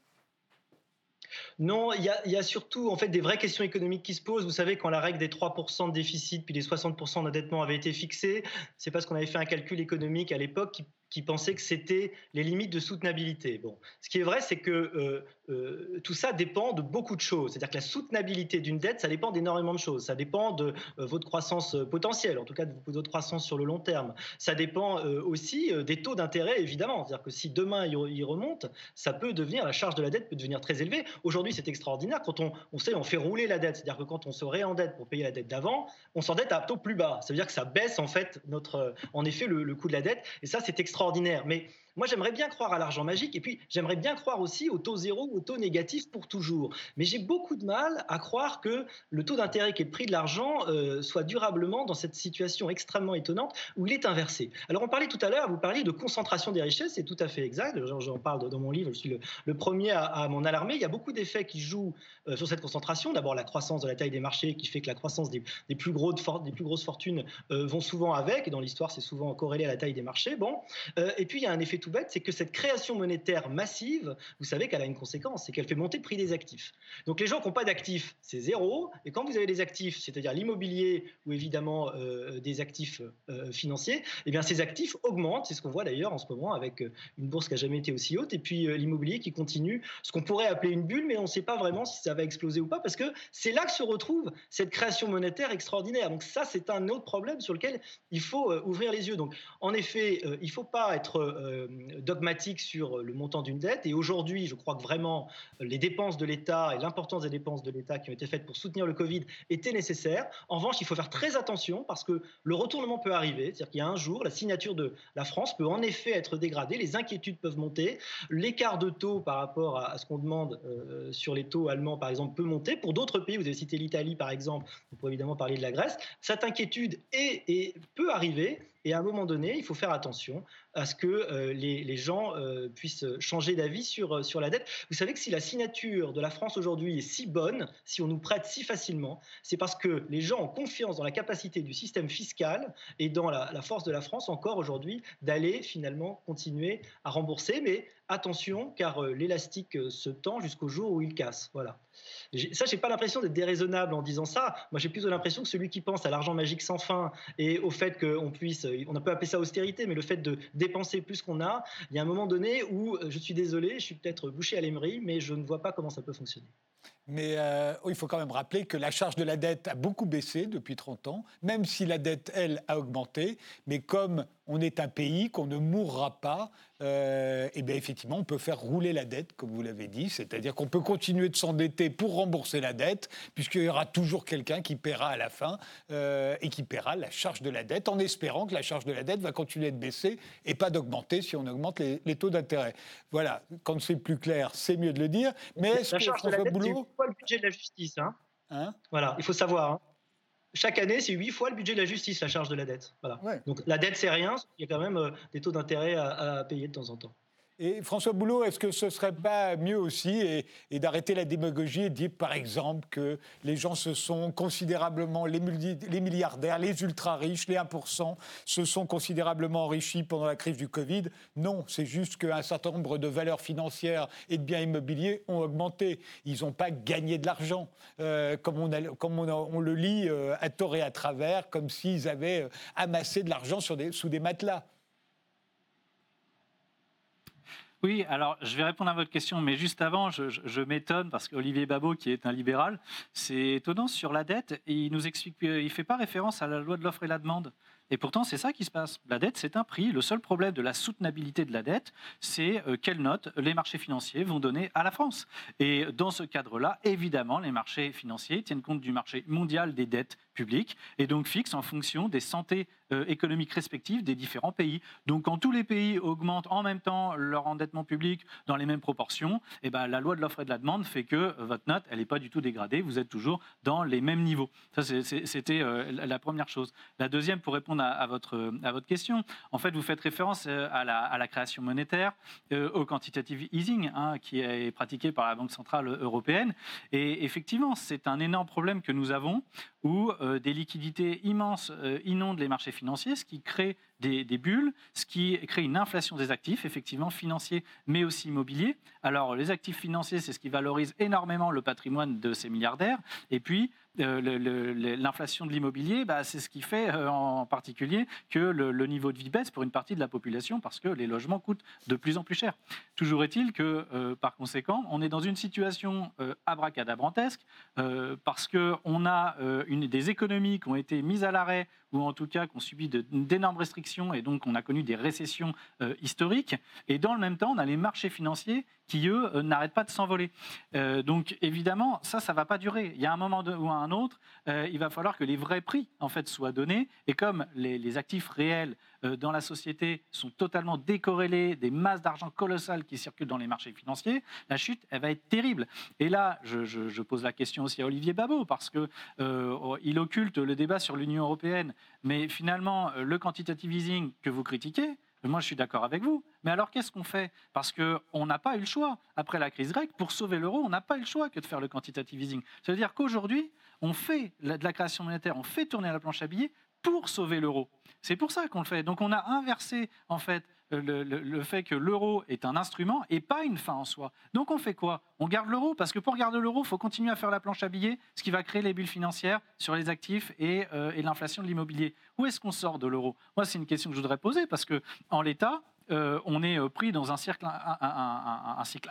Non, il y, a, surtout en fait des vraies questions économiques qui se posent. Vous savez, quand la règle des 3% de déficit puis des 60% d'endettement avait été fixée, c'est parce qu'on avait fait un calcul économique à l'époque qui qui pensaient que c'était les limites de soutenabilité. Bon, ce qui est vrai, c'est que euh, euh, tout ça dépend de beaucoup de choses. C'est-à-dire que la soutenabilité d'une dette, ça dépend d'énormément de choses. Ça dépend de euh, votre croissance potentielle, en tout cas de votre croissance sur le long terme. Ça dépend aussi des taux d'intérêt, évidemment. C'est-à-dire que si demain il remonte, ça peut devenir, la charge de la dette peut devenir très élevée. Aujourd'hui, c'est extraordinaire quand on, on sait, on fait rouler la dette. C'est-à-dire que quand on se réendette pour payer la dette d'avant, on s'endette à taux plus bas. Ça veut dire que ça baisse en fait notre, en effet, le, le coût de la dette. Et ça, c'est extraordinaire mais moi, j'aimerais bien croire à l'argent magique et puis j'aimerais bien croire aussi au taux zéro ou au taux négatif pour toujours. Mais j'ai beaucoup de mal à croire que le taux d'intérêt qui est le prix de l'argent euh, soit durablement dans cette situation extrêmement étonnante où il est inversé. Alors, on parlait tout à l'heure, vous parliez de concentration des richesses, c'est tout à fait exact. J'en parle dans mon livre, je suis le, premier à, m'en alarmer. Il y a beaucoup d'effets qui jouent euh, sur cette concentration. D'abord, la croissance de la taille des marchés qui fait que la croissance des, plus, gros des plus grosses fortunes euh, vont souvent avec. Et dans l'histoire, c'est souvent corrélé à la taille des marchés. Bon. et puis, il y a un effet bête, c'est que cette création monétaire massive, vous savez qu'elle a une conséquence, c'est qu'elle fait monter le prix des actifs. Donc les gens qui n'ont pas d'actifs, c'est zéro. Et quand vous avez des actifs, c'est-à-dire l'immobilier ou évidemment euh, des actifs euh, financiers, eh bien ces actifs augmentent. C'est ce qu'on voit d'ailleurs en ce moment avec euh, une bourse qui n'a jamais été aussi haute et puis l'immobilier qui continue, ce qu'on pourrait appeler une bulle, mais on ne sait pas vraiment si ça va exploser ou pas, parce que c'est là que se retrouve cette création monétaire extraordinaire. Donc ça, c'est un autre problème sur lequel il faut ouvrir les yeux. Donc en effet, il ne faut pas être dogmatique sur le montant d'une dette. Et aujourd'hui, je crois que vraiment les dépenses de l'État et l'importance des dépenses de l'État qui ont été faites pour soutenir le Covid étaient nécessaires. En revanche, il faut faire très attention parce que le retournement peut arriver. C'est-à-dire qu'il y a un jour, la signature de la France peut en effet être dégradée, les inquiétudes peuvent monter, l'écart de taux par rapport à, ce qu'on demande euh, sur les taux allemands, par exemple, peut monter. Pour d'autres pays, vous avez cité l'Italie, par exemple, on pourrait évidemment parler de la Grèce, cette inquiétude est, peut arriver et à un moment donné, il faut faire attention à ce que euh, les, gens euh, puissent changer d'avis sur, euh, sur la dette. Vous savez que si la signature de la France aujourd'hui est si bonne, si on nous prête si facilement, c'est parce que les gens ont confiance dans la capacité du système fiscal et dans la, la force de la France encore aujourd'hui d'aller finalement continuer à rembourser. Mais attention, car l'élastique se tend jusqu'au jour où il casse. Voilà. Ça, j'ai pas l'impression d'être déraisonnable en disant ça. Moi, j'ai plus l'impression que celui qui pense à l'argent magique sans fin et au fait qu'on puisse, on peut appeler ça austérité, mais le fait de dépenser plus qu'on a, il y a un moment donné où je suis désolé, je suis peut-être bouché à l'émery, mais je ne vois pas comment ça peut fonctionner. Mais euh, il faut quand même rappeler que la charge de la dette a beaucoup baissé depuis 30 ans, même si la dette, elle, a augmenté. Mais comme on est un pays, qu'on ne mourra pas, euh, et bien effectivement, on peut faire rouler la dette, comme vous l'avez dit, c'est-à-dire qu'on peut continuer de s'endetter pour rembourser la dette, puisqu'il y aura toujours quelqu'un qui paiera à la fin euh, et qui paiera la charge de la dette, en espérant que la charge de la dette va continuer de baisser et pas d'augmenter si on augmente les, taux d'intérêt. Voilà, quand c'est plus clair, c'est mieux de le dire. Mais est-ce que François Boulot... C'est le budget de la justice. Hein, hein? Voilà, il faut savoir. Hein chaque année, c'est huit fois le budget de la justice, la charge de la dette. Voilà. Donc la dette, c'est rien. Il y a quand même euh, des taux d'intérêt à, payer de temps en temps. Et François Boulot, est-ce que ce ne serait pas mieux aussi et, d'arrêter la démagogie et de dire par exemple que les gens se sont considérablement, les, milliardaires, les ultra-riches, les 1%, se sont considérablement enrichis pendant la crise du Covid? Non, c'est juste qu'un certain nombre de valeurs financières et de biens immobiliers ont augmenté. Ils n'ont pas gagné de l'argent, euh, comme, on, comme on, le lit euh, à tort et à travers, comme s'ils avaient euh, amassé de l'argent sous des matelas. Oui, alors je vais répondre à votre question, mais juste avant, je, m'étonne parce qu'Olivier Babot, qui est un libéral, c'est étonnant sur la dette et il nous explique ne fait pas référence à la loi de l'offre et la demande. Et pourtant, c'est ça qui se passe. La dette, c'est un prix. Le seul problème de la soutenabilité de la dette, c'est euh, quelle note les marchés financiers vont donner à la France. Et dans ce cadre-là, évidemment, les marchés financiers tiennent compte du marché mondial des dettes publiques et donc fixent en fonction des santé euh, économiques respectives des différents pays. Donc quand tous les pays augmentent en même temps leur endettement public dans les mêmes proportions, eh ben, la loi de l'offre et de la demande fait que votre note, elle n'est pas du tout dégradée, vous êtes toujours dans les mêmes niveaux. Ça, c'était euh, la première chose. La deuxième, pour répondre à, votre, à votre question, en fait, vous faites référence euh, à la, à la création monétaire, au quantitative easing, hein, qui est pratiqué par la Banque Centrale Européenne. Et effectivement, c'est un énorme problème que nous avons où des liquidités immenses inondent les marchés financiers, ce qui crée des, bulles, ce qui crée une inflation des actifs, effectivement financiers, mais aussi immobiliers. Alors les actifs financiers, c'est ce qui valorise énormément le patrimoine de ces milliardaires. Et puis euh, l'inflation de l'immobilier, bah, c'est ce qui fait euh, en particulier que le, niveau de vie baisse pour une partie de la population parce que les logements coûtent de plus en plus cher. Toujours est-il que, euh, par conséquent, on est dans une situation abracadabrantesque parce qu'on a des économies qui ont été mises à l'arrêt ou en tout cas qui ont subi d'énormes restrictions et donc on a connu des récessions historiques. Et dans le même temps, on a les marchés financiers qui, eux, euh, n'arrêtent pas de s'envoler. Euh, donc, évidemment, ça, ça ne va pas durer. Il y a un moment ou un autre, euh, il va falloir que les vrais prix, en fait, soient donnés. Et comme les, actifs réels dans la société sont totalement décorrélés, des masses d'argent colossales qui circulent dans les marchés financiers, la chute, elle va être terrible. Et là, je, pose la question aussi à Olivier Babot, parce qu'il il occulte le débat sur l'Union européenne. Mais finalement, le quantitative easing que vous critiquez, moi, je suis d'accord avec vous. Mais alors, qu'est-ce qu'on fait? Parce qu'on n'a pas eu le choix. Après la crise grecque, pour sauver l'euro, on n'a pas eu le choix que de faire le quantitative easing. Ça veut dire qu'aujourd'hui, on fait de la création monétaire, on fait tourner la planche à billets pour sauver l'euro. C'est pour ça qu'on le fait. Donc, on a inversé, en fait, le, fait que l'euro est un instrument et pas une fin en soi. Donc on fait quoi? On garde l'euro parce que pour garder l'euro, il faut continuer à faire la planche à billets, ce qui va créer les bulles financières sur les actifs et, euh, l'inflation de l'immobilier. Où est-ce qu'on sort de l'euro? Moi, c'est une question que je voudrais poser parce que en l'état, euh, on est euh, pris dans un, cycle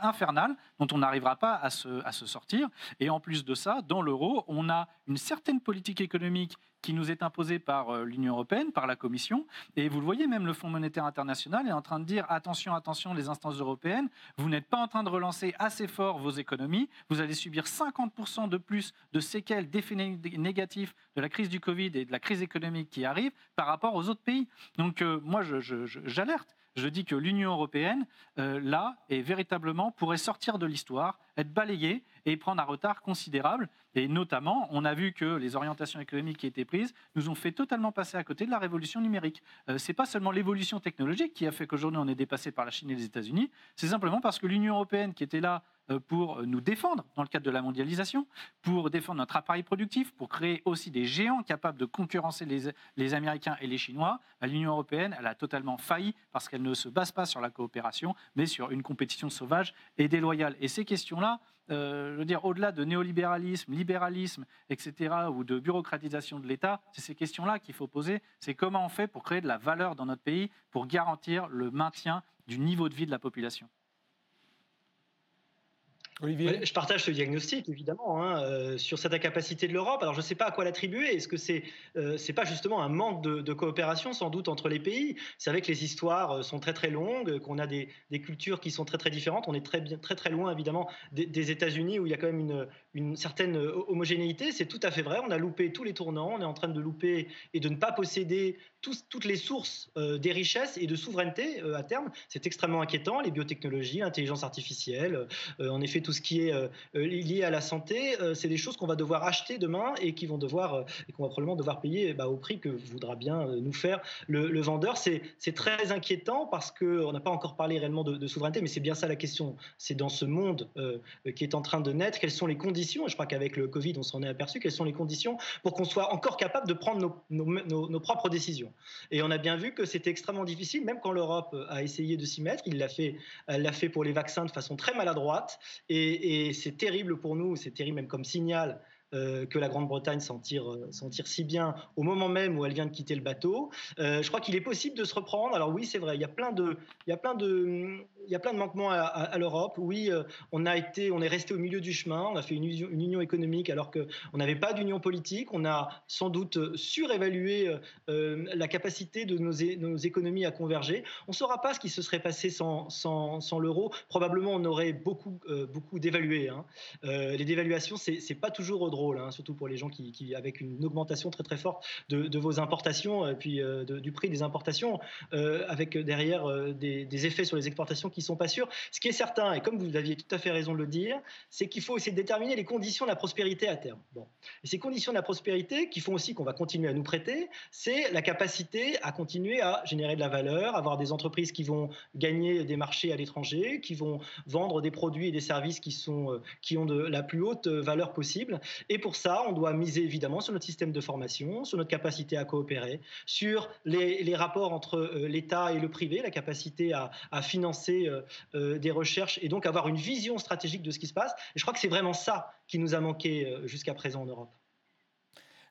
infernal dont on n'arrivera pas à se, sortir. Et en plus de ça, dans l'euro, on a une certaine politique économique qui nous est imposée par euh, l'Union européenne, par la Commission. Et vous le voyez, même le Fonds monétaire international est en train de dire attention, attention, les instances européennes, vous n'êtes pas en train de relancer assez fort vos économies. Vous allez subir 50% de plus de séquelles, d'effets négatifs de la crise du Covid et de la crise économique qui arrive par rapport aux autres pays. Donc moi, j'alerte. Dis que l'Union européenne, euh, là, est véritablement pourrait sortir de l'histoire, être balayée et prendre un retard considérable. Et notamment, on a vu que les orientations économiques qui étaient prises nous ont fait totalement passer à côté de la révolution numérique. Euh, Ce n'est pas seulement l'évolution technologique qui a fait qu'aujourd'hui on est dépassé par la Chine et les États-Unis, c'est simplement parce que l'Union européenne qui était là euh, pour nous défendre dans le cadre de la mondialisation, pour défendre notre appareil productif, pour créer aussi des géants capables de concurrencer les, les Américains et les Chinois, bah, l'Union européenne, elle a totalement failli parce qu'elle ne se base pas sur la coopération, mais sur une compétition sauvage et déloyale. Et ces questions-là, euh, je veux dire, au-delà de néolibéralisme, libéralisme, etc., ou de bureaucratisation de l'État, c'est ces questions-là qu'il faut poser. C'est comment on fait pour créer de la valeur dans notre pays, pour garantir le maintien du niveau de vie de la population je partage ce diagnostic, évidemment, hein, euh, sur cette incapacité de l'Europe. Alors, je ne sais pas à quoi l'attribuer. Est-ce que c'est euh, pas justement un manque de, coopération, sans doute, entre les pays? C'est vrai que les histoires euh, sont très très longues, qu'on a des, des, cultures qui sont très très différentes. On est très très très loin, évidemment, des, États-Unis où il y a quand même une, une certaine homogénéité. C'est tout à fait vrai. On a loupé tous les tournants. On est en train de louper et de ne pas posséder toutes les sources des richesses et de souveraineté à terme. C'est extrêmement inquiétant. Les biotechnologies, l'intelligence artificielle, en effet tout ce qui est euh, euh, lié à la santé, euh, c'est des choses qu'on va devoir acheter demain et qui vont devoir et qu'on va probablement devoir payer bah, au prix que voudra bien nous faire le, vendeur. C'est très inquiétant parce qu'on n'a pas encore parlé réellement de, souveraineté, mais c'est bien ça la question. C'est dans ce monde qui est en train de naître, quelles sont les conditions, et je crois qu'avec le Covid, on s'en est aperçu, quelles sont les conditions pour qu'on soit encore capable de prendre nos, propres décisions. Et on a bien vu que c'était extrêmement difficile, même quand l'Europe a essayé de s'y mettre, il l'a fait, l'a fait pour les vaccins de façon très maladroite. Et c'est terrible pour nous, c'est terrible même comme signal euh, que la Grande-Bretagne s'en tire, euh, si bien au moment même où elle vient de quitter le bateau. Euh, je crois qu'il est possible de se reprendre. Alors oui, c'est vrai, il y a plein de, il y a plein de, il y a plein de manquements à, l'Europe. Oui, on a été, on est resté au milieu du chemin. On a fait une, une union économique alors qu'on n'avait pas d'union politique. On a sans doute surévalué la capacité de nos, économies à converger. On ne saura pas ce qui se serait passé sans, sans, l'euro. Probablement, on aurait beaucoup, beaucoup dévalué. Hein. les dévaluations, c'est pas toujours drôle, hein, surtout pour les gens qui, avec une augmentation très très forte de, vos importations, et puis euh, du prix des importations, euh, avec derrière euh, des, effets sur les exportations qui ne sont pas sûrs. Ce qui est certain, et comme vous aviez tout à fait raison de le dire, c'est qu'il faut essayer de déterminer les conditions de la prospérité à terme. Bon. Et ces conditions de la prospérité, qui font aussi qu'on va continuer à nous prêter, c'est la capacité à continuer à générer de la valeur, avoir des entreprises qui vont gagner des marchés à l'étranger, qui vont vendre des produits et des services qui, sont, euh, qui ont de la plus haute valeur possible. Et pour ça, on doit miser évidemment sur notre système de formation, sur notre capacité à coopérer, sur les, rapports entre euh, l'État et le privé, la capacité à, financer euh, des recherches et donc avoir une vision stratégique de ce qui se passe. Et je crois que c'est vraiment ça qui nous a manqué jusqu'à présent en Europe.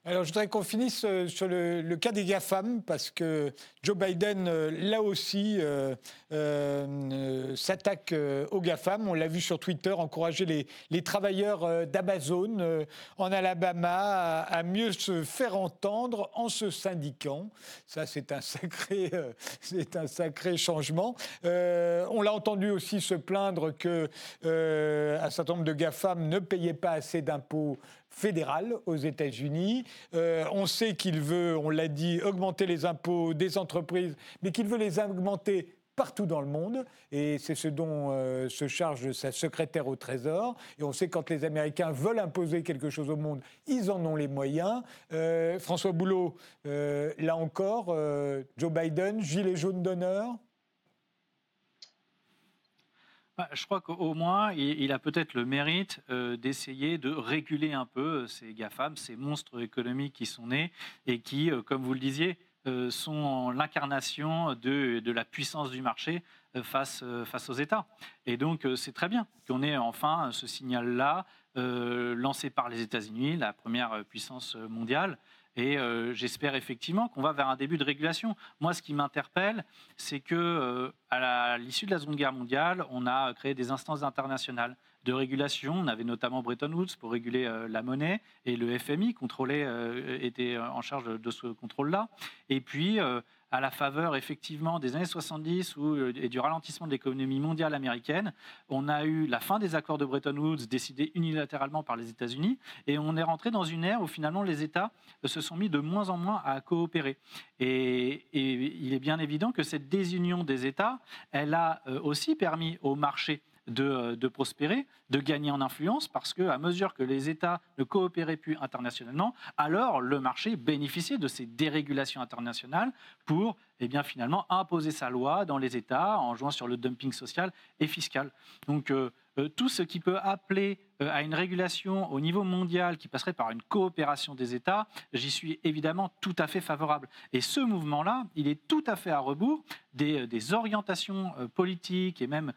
Alors, je voudrais qu'on finisse euh, sur le, cas des GAFAM, parce que Joe Biden, euh, là aussi, euh, s'attaque aux GAFAM. On l'a vu sur Twitter, encourager les, travailleurs d'Amazon en Alabama à, mieux se faire entendre en se syndiquant. Ça, c'est un sacré, un sacré changement. on l'a entendu aussi se plaindre que un certain nombre de GAFAM ne payaient pas assez d'impôts fédéral aux États-Unis. Euh, on sait qu'il veut, on l'a dit, augmenter les impôts des entreprises, mais qu'il veut les augmenter partout dans le monde, et c'est ce dont euh, se charge sa secrétaire au Trésor. Et on sait quand les Américains veulent imposer quelque chose au monde, ils en ont les moyens. Euh, François Boulot, là encore, Joe Biden, gilet jaune d'honneur je crois qu'au moins, il, a peut-être le mérite euh, d'essayer de réguler un peu euh, ces GAFAM, ces monstres économiques qui sont nés et qui, euh, comme vous le disiez, sont l'incarnation de, de, la puissance du marché face, face aux États. Et donc, c'est très bien qu'on ait enfin ce signal-là lancé par les États-Unis, la première puissance mondiale, et euh, j'espère effectivement qu'on va vers un début de régulation. Moi, ce qui m'interpelle, c'est que euh, à l'issue de la Seconde Guerre mondiale, on a créé des instances internationales de régulation. On avait notamment Bretton Woods pour réguler euh, la monnaie et le FMI contrôlait, était en charge de, ce contrôle-là. Et puis à la faveur effectivement des années 70 euh, et du ralentissement de l'économie mondiale américaine, on a eu la fin des accords de Bretton Woods décidés unilatéralement par les États-Unis et on est rentré dans une ère où finalement les États euh, se sont mis de moins en moins à coopérer. Et, et il est bien évident que cette désunion des États, elle a euh, aussi permis au marché euh, de, prospérer, de gagner en influence, parce qu'à mesure que les États ne coopéraient plus internationalement, alors le marché bénéficiait de ces dérégulations internationales pour eh bien, finalement imposer sa loi dans les États en jouant sur le dumping social et fiscal. Donc euh, euh, tout ce qui peut appeler à une régulation au niveau mondial qui passerait par une coopération des États, j'y suis évidemment tout à fait favorable. Et ce mouvement-là, il est tout à fait à rebours des, des orientations politiques et même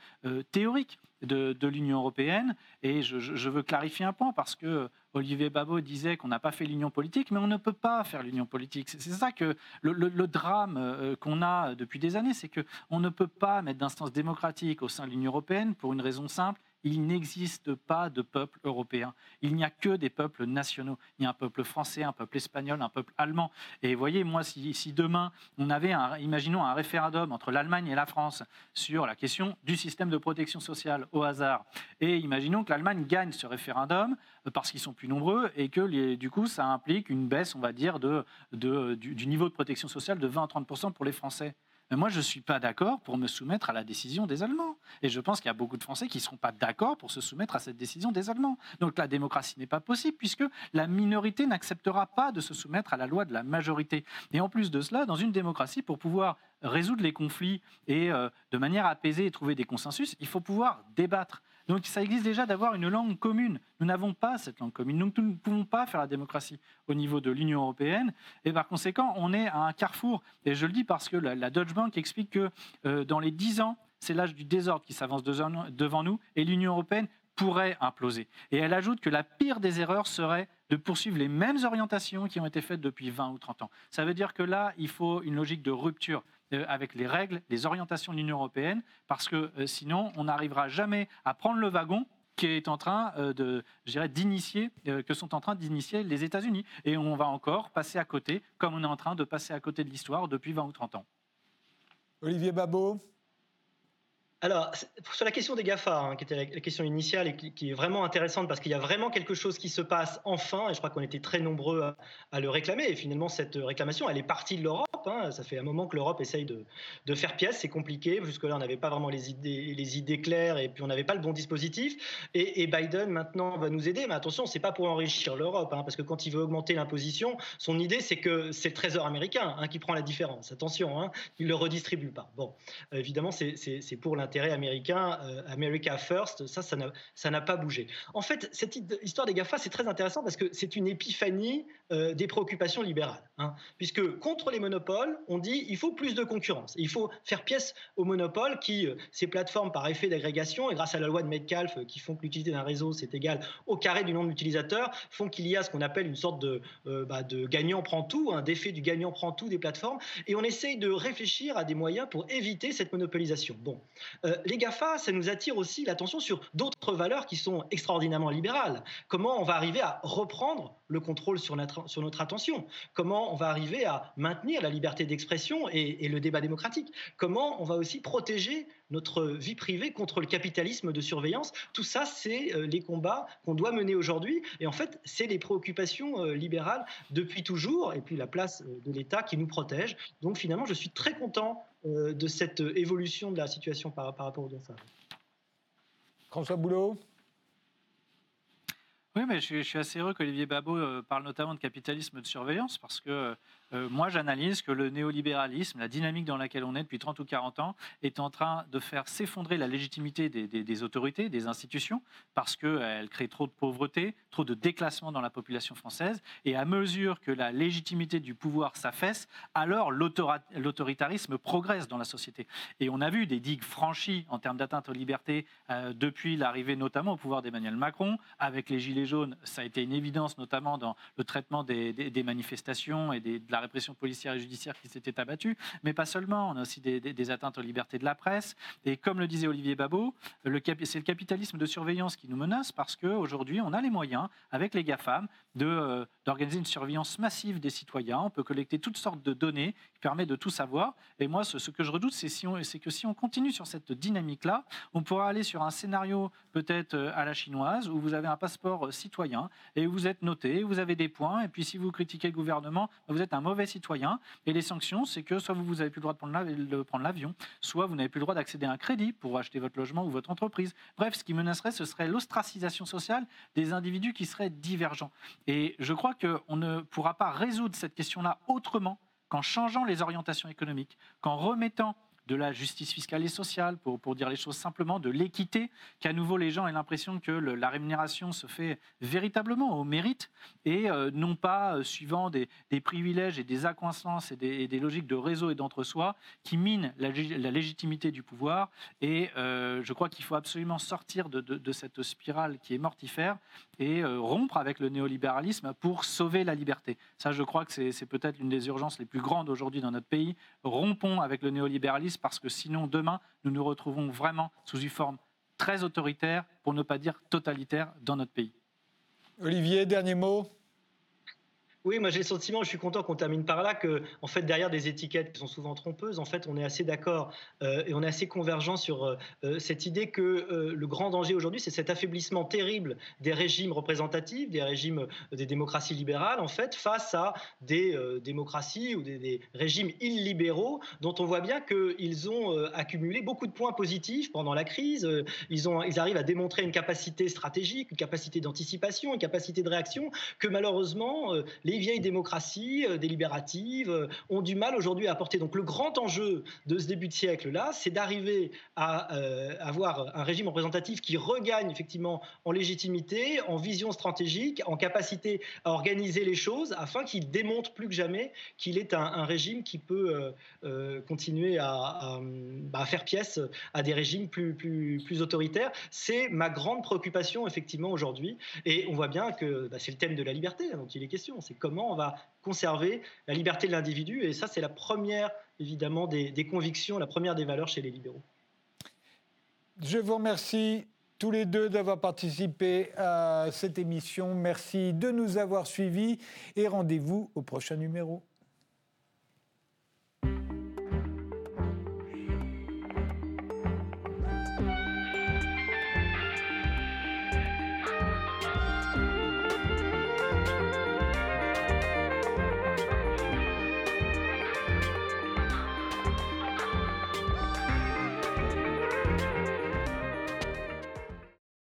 théoriques de, l'Union européenne. Et je, veux clarifier un point parce que Olivier Babot disait qu'on n'a pas fait l'union politique, mais on ne peut pas faire l'union politique. C'est ça que le, drame euh, qu'on a depuis des années, c'est qu'on ne peut pas mettre d'instance démocratique au sein de l'Union européenne pour une raison simple, il n'existe pas de peuple européen. Il n'y a que des peuples nationaux. Il y a un peuple français, un peuple espagnol, un peuple allemand. Et voyez, moi, si, demain on avait, imaginons un référendum entre l'Allemagne et la France sur la question du système de protection sociale au hasard, et imaginons que l'Allemagne gagne ce référendum euh, parce qu'ils sont plus nombreux et que du coup ça implique une baisse, on va dire, de, du, du niveau de protection sociale de 20 à 30 pour les Français. Mais moi, je ne suis pas d'accord pour me soumettre à la décision des Allemands. Et je pense qu'il y a beaucoup de Français qui ne seront pas d'accord pour se soumettre à cette décision des Allemands. Donc la démocratie n'est pas possible puisque la minorité n'acceptera pas de se soumettre à la loi de la majorité. Et en plus de cela, dans une démocratie, pour pouvoir résoudre les conflits et euh, de manière apaisée et trouver des consensus, il faut pouvoir débattre. Donc ça existe déjà d'avoir une langue commune. Nous n'avons pas cette langue commune. Donc nous ne pouvons pas faire la démocratie au niveau de l'Union européenne. Et par conséquent, on est à un carrefour. Et je le dis parce que la, Deutsche Bank explique que euh, dans les dix ans, c'est l'âge du désordre qui s'avance devant nous et l'Union européenne pourrait imploser. Et elle ajoute que la pire des erreurs serait de poursuivre les mêmes orientations qui ont été faites depuis 20 ou 30 ans. Ça veut dire que là, il faut une logique de rupture. Euh, avec les règles, les orientations de l'Union européenne, parce que euh, sinon, on n'arrivera jamais à prendre le wagon qui est en train euh, de, d'initier, que sont en train d'initier les États-Unis. Et on va encore passer à côté, comme on est en train de passer à côté de l'histoire depuis 20 ou 30 ans. Olivier Babot alors, sur la question des GAFA, hein, qui était la, question initiale et qui, est vraiment intéressante parce qu'il y a vraiment quelque chose qui se passe enfin, et je crois qu'on était très nombreux à, le réclamer, et finalement cette réclamation, elle est partie de l'Europe, hein. ça fait un moment que l'Europe essaye de, faire pièce, c'est compliqué, jusque-là on n'avait pas vraiment les idées, claires et puis on n'avait pas le bon dispositif, et, Biden maintenant va nous aider, mais attention, c'est pas pour enrichir l'Europe, hein, parce que quand il veut augmenter l'imposition, son idée c'est que c'est le Trésor américain qui prend la différence, attention, il ne le redistribue pas. Bon, évidemment c'est pour l'intérêt intérêt américain, euh, America First, ça, ça n'a pas bougé. En fait, cette histoire des GAFA, c'est très intéressant parce que c'est une épiphanie euh, des préoccupations libérales. Hein. puisque contre les monopoles, on dit il faut plus de concurrence. Il faut faire pièce aux monopoles qui, euh, ces plateformes par effet d'agrégation et grâce à la loi de Metcalfe qui font que l'utilité d'un réseau c'est égal au carré du nombre d'utilisateurs, font qu'il y a ce qu'on appelle une sorte de, bah, gagnant prend tout, un d'effet du gagnant prend tout des plateformes. Et on essaye de réfléchir à des moyens pour éviter cette monopolisation. Bon, euh, les GAFA, ça nous attire aussi l'attention sur d'autres valeurs qui sont extraordinairement libérales. Comment on va arriver à reprendre le contrôle sur notre, attention? Comment on va arriver à maintenir la liberté d'expression et, le débat démocratique? Comment on va aussi protéger notre vie privée contre le capitalisme de surveillance? Tout ça, c'est euh, les combats qu'on doit mener aujourd'hui. Et en fait, c'est les préoccupations euh, libérales depuis toujours, et puis la place de l'État qui nous protège. Donc finalement, je suis très content de cette évolution de la situation par, rapport aux GAFA. François Boulot oui, mais je suis, assez heureux qu'Olivier Babot euh, parle notamment de capitalisme de surveillance parce que euh, moi, j'analyse que le néolibéralisme, la dynamique dans laquelle on est depuis 30 ou 40 ans, est en train de faire s'effondrer la légitimité des, autorités, des institutions, parce qu'elle crée trop de pauvreté, trop de déclassement dans la population française. Et à mesure que la légitimité du pouvoir s'affaisse, alors l'autoritarisme progresse dans la société. Et on a vu des digues franchies en termes d'atteinte aux libertés euh, depuis l'arrivée notamment au pouvoir d'Emmanuel Macron. Avec les Gilets jaunes, ça a été une évidence, notamment dans le traitement des, manifestations et de la la répression policière et judiciaire qui s'était abattue, mais pas seulement. On a aussi des, atteintes aux libertés de la presse. Et comme le disait Olivier Babot, c'est le capitalisme de surveillance qui nous menace parce qu'aujourd'hui, on a les moyens, avec les GAFAM, d'organiser une surveillance massive des citoyens. On peut collecter toutes sortes de données qui permettent de tout savoir. Et moi, ce, que je redoute, c'est que si on continue sur cette dynamique-là, on pourra aller sur un scénario peut-être euh, à la chinoise où vous avez un passeport euh, citoyen et vous êtes noté, vous avez des points. Et puis si vous critiquez le gouvernement, vous êtes un mauvais citoyen. Et les sanctions, c'est que soit vous n'avez plus le droit de prendre l'avion, soit vous n'avez plus le droit d'accéder à un crédit pour acheter votre logement ou votre entreprise. Bref, ce qui menacerait, ce serait l'ostracisation sociale des individus qui seraient divergents. Et je crois qu'on ne pourra pas résoudre cette question-là autrement qu'en changeant les orientations économiques, qu'en remettant de la justice fiscale et sociale, pour, pour dire les choses simplement, de l'équité, qu'à nouveau les gens aient l'impression que la rémunération se fait véritablement au mérite et euh, non pas euh, suivant des, privilèges et des accointances et des, logiques de réseau et d'entre-soi qui minent la, légitimité du pouvoir. Et euh, je crois qu'il faut absolument sortir de, de, cette spirale qui est mortifère et rompre avec le néolibéralisme pour sauver la liberté. Ça, je crois que c'est peut-être l'une des urgences les plus grandes aujourd'hui dans notre pays. Rompons avec le néolibéralisme parce que sinon, demain, nous nous retrouvons vraiment sous une forme très autoritaire, pour ne pas dire totalitaire, dans notre pays. Olivier, dernier mot oui, moi j'ai le sentiment, je suis content qu'on termine par là, que en fait derrière des étiquettes qui sont souvent trompeuses, en fait on est assez d'accord euh, et on est assez convergent sur euh, euh, cette idée que le grand danger aujourd'hui, c'est cet affaiblissement terrible des régimes représentatifs, des régimes des démocraties libérales, en fait, face à des démocraties ou des, régimes illibéraux dont on voit bien qu'ils ont accumulé beaucoup de points positifs pendant la crise. Ils, ont, ils arrivent à démontrer une capacité stratégique, une capacité d'anticipation, une capacité de réaction que malheureusement les les vieilles démocraties euh, délibératives euh, ont du mal aujourd'hui à apporter. Donc le grand enjeu de ce début de siècle-là, c'est d'arriver à euh, avoir un régime représentatif qui regagne effectivement en légitimité, en vision stratégique, en capacité à organiser les choses, afin qu'il démontre plus que jamais qu'il est un, régime qui peut continuer à, bah, faire pièce à des régimes plus, plus, plus autoritaires. C'est ma grande préoccupation effectivement aujourd'hui. Et on voit bien que bah, c'est le thème de la liberté dont il est question. C'est on va conserver la liberté de l'individu. Et ça, c'est la première, évidemment, des, convictions, la première des valeurs chez les libéraux. Je vous remercie tous les deux d'avoir participé à cette émission. Merci de nous avoir suivis et rendez-vous au prochain numéro.